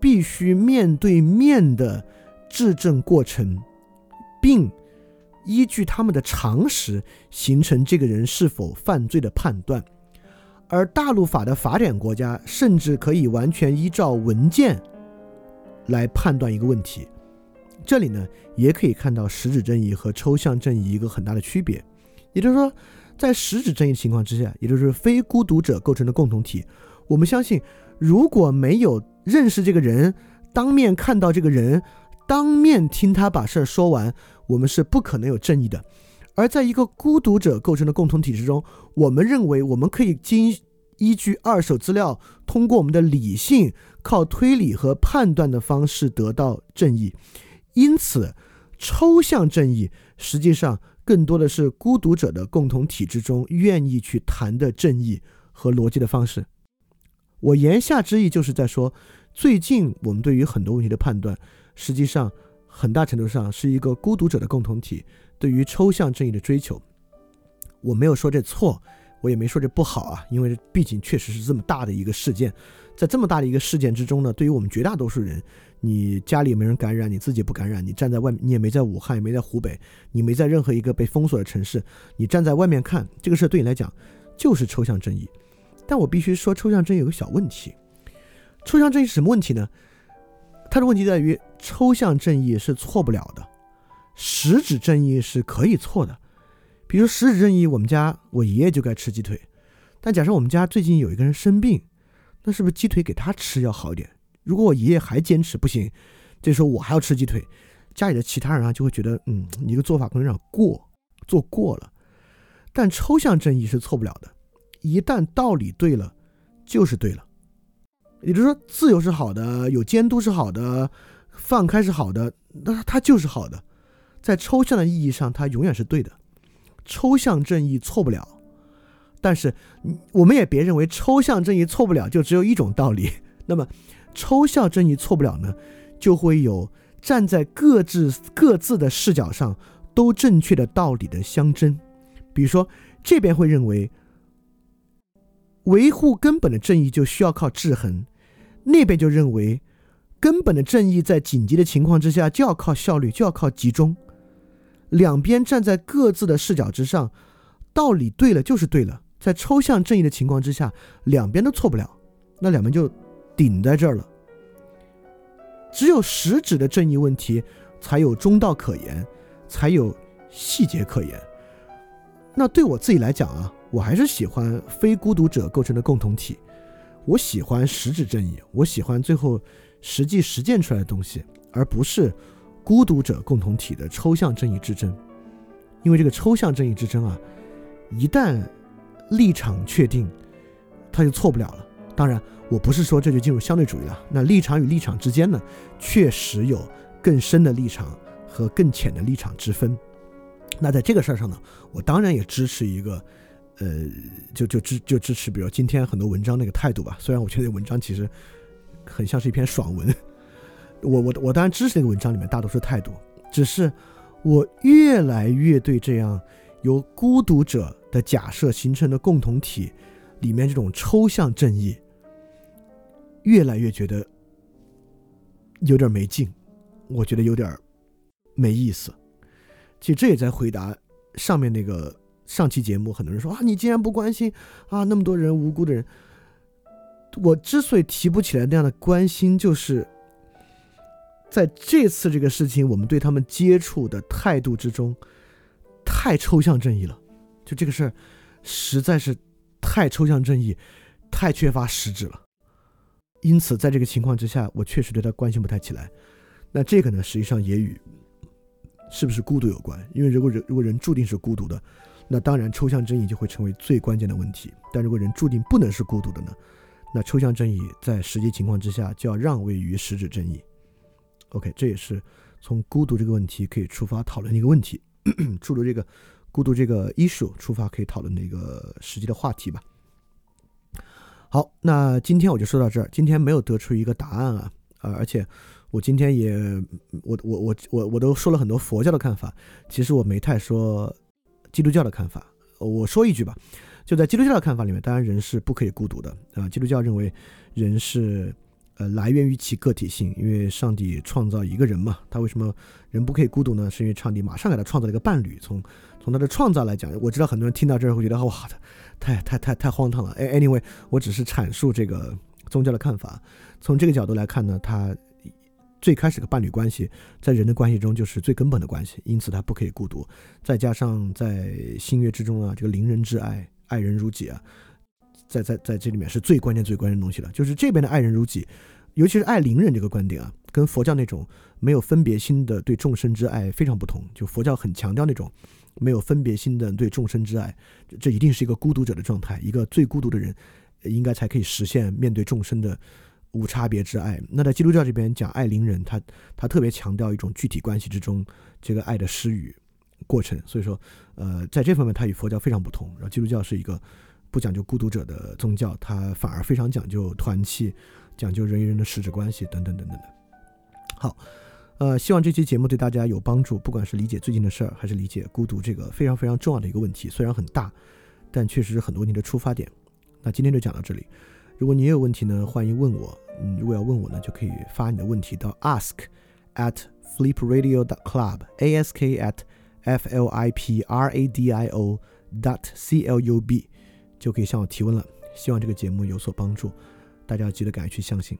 必须面对面的质证过程，并依据他们的常识形成这个人是否犯罪的判断？而大陆法的法典国家甚至可以完全依照文件来判断一个问题。这里呢，也可以看到实质正义和抽象正义一个很大的区别，也就是说。在实质正义情况之下，也就是非孤独者构成的共同体，我们相信，如果没有认识这个人，当面看到这个人，当面听他把事儿说完，我们是不可能有正义的。而在一个孤独者构成的共同体之中，我们认为我们可以经依据二手资料，通过我们的理性，靠推理和判断的方式得到正义。因此，抽象正义实际上。更多的是孤独者的共同体之中愿意去谈的正义和逻辑的方式。我言下之意就是在说，最近我们对于很多问题的判断，实际上很大程度上是一个孤独者的共同体对于抽象正义的追求。我没有说这错，我也没说这不好啊，因为毕竟确实是这么大的一个事件，在这么大的一个事件之中呢，对于我们绝大多数人。你家里没人感染，你自己不感染，你站在外面，你也没在武汉，也没在湖北，你没在任何一个被封锁的城市，你站在外面看这个事，对你来讲就是抽象正义。但我必须说，抽象正义有个小问题。抽象正义是什么问题呢？它的问题在于，抽象正义是错不了的，实质正义是可以错的。比如实质正义，我们家我爷爷就该吃鸡腿，但假设我们家最近有一个人生病，那是不是鸡腿给他吃要好一点？如果我爷爷还坚持不行，这时候我还要吃鸡腿，家里的其他人啊就会觉得，嗯，你的做法可能有点过，做过了。但抽象正义是错不了的，一旦道理对了，就是对了。也就是说，自由是好的，有监督是好的，放开是好的，那它就是好的。在抽象的意义上，它永远是对的。抽象正义错不了，但是我们也别认为抽象正义错不了就只有一种道理。那么。抽象正义错不了呢，就会有站在各自各自的视角上都正确的道理的相争。比如说，这边会认为维护根本的正义就需要靠制衡，那边就认为根本的正义在紧急的情况之下就要靠效率，就要靠集中。两边站在各自的视角之上，道理对了就是对了。在抽象正义的情况之下，两边都错不了，那两边就。顶在这儿了，只有实质的正义问题才有中道可言，才有细节可言。那对我自己来讲啊，我还是喜欢非孤独者构成的共同体，我喜欢实质正义，我喜欢最后实际实践出来的东西，而不是孤独者共同体的抽象正义之争。因为这个抽象正义之争啊，一旦立场确定，他就错不了了。当然。我不是说这就进入相对主义了。那立场与立场之间呢，确实有更深的立场和更浅的立场之分。那在这个事儿上呢，我当然也支持一个呃，就就支就支持，比如今天很多文章那个态度吧。虽然我觉得文章其实很像是一篇爽文，我我我当然支持那个文章里面大多数态度，只是我越来越对这样由孤独者的假设形成的共同体里面这种抽象正义，越来越觉得有点没劲，我觉得有点没意思。其实这也在回答上面那个。上期节目，很多人说啊，你竟然不关心啊，那么多人无辜的人。我之所以提不起来那样的关心，就是在这次这个事情，我们对他们接触的态度之中，太抽象正义了。就这个事儿，实在是太抽象正义，太缺乏实质了。因此，在这个情况之下，我确实对他关心不太起来。那这个呢，实际上也与是不是孤独有关。因为如果人如果人注定是孤独的。那当然，抽象正义就会成为最关键的问题。但如果人注定不能是孤独的呢？那抽象正义在实际情况之下就要让位于实质正义。OK，这也是从孤独这个问题可以出发讨论的一个问题，出了这个孤独这个 issue 出发可以讨论的一个实际的话题吧。好，那今天我就说到这儿。今天没有得出一个答案啊，啊，而且我今天也，我我我我我都说了很多佛教的看法，其实我没太说。基督教的看法，我说一句吧，就在基督教的看法里面，当然人是不可以孤独的啊。基督教认为人是呃来源于其个体性，因为上帝创造一个人嘛，他为什么人不可以孤独呢？是因为上帝马上给他创造了一个伴侣。从从他的创造来讲，我知道很多人听到这儿会觉得哇，太太太太荒唐了。哎，anyway，我只是阐述这个宗教的看法。从这个角度来看呢，他。最开始的伴侣关系，在人的关系中就是最根本的关系，因此他不可以孤独。再加上在新约之中啊，这个邻人之爱，爱人如己啊，在在在这里面是最关键最关键的东西了。就是这边的爱人如己，尤其是爱邻人这个观点啊，跟佛教那种没有分别心的对众生之爱非常不同。就佛教很强调那种没有分别心的对众生之爱，这一定是一个孤独者的状态，一个最孤独的人，应该才可以实现面对众生的。无差别之爱，那在基督教这边讲爱邻人，他他特别强调一种具体关系之中这个爱的施予过程，所以说，呃，在这方面他与佛教非常不同。然后基督教是一个不讲究孤独者的宗教，它反而非常讲究团契，讲究人与人的实质关系等等等等的。好，呃，希望这期节目对大家有帮助，不管是理解最近的事儿，还是理解孤独这个非常非常重要的一个问题，虽然很大，但确实是很多年的出发点。那今天就讲到这里。如果你也有问题呢，欢迎问我。嗯，如果要问我呢，就可以发你的问题到 ask at flipradio dot club，ask at f l i p r a d i o dot c l u b，就可以向我提问了。希望这个节目有所帮助，大家要记得赶快去相信。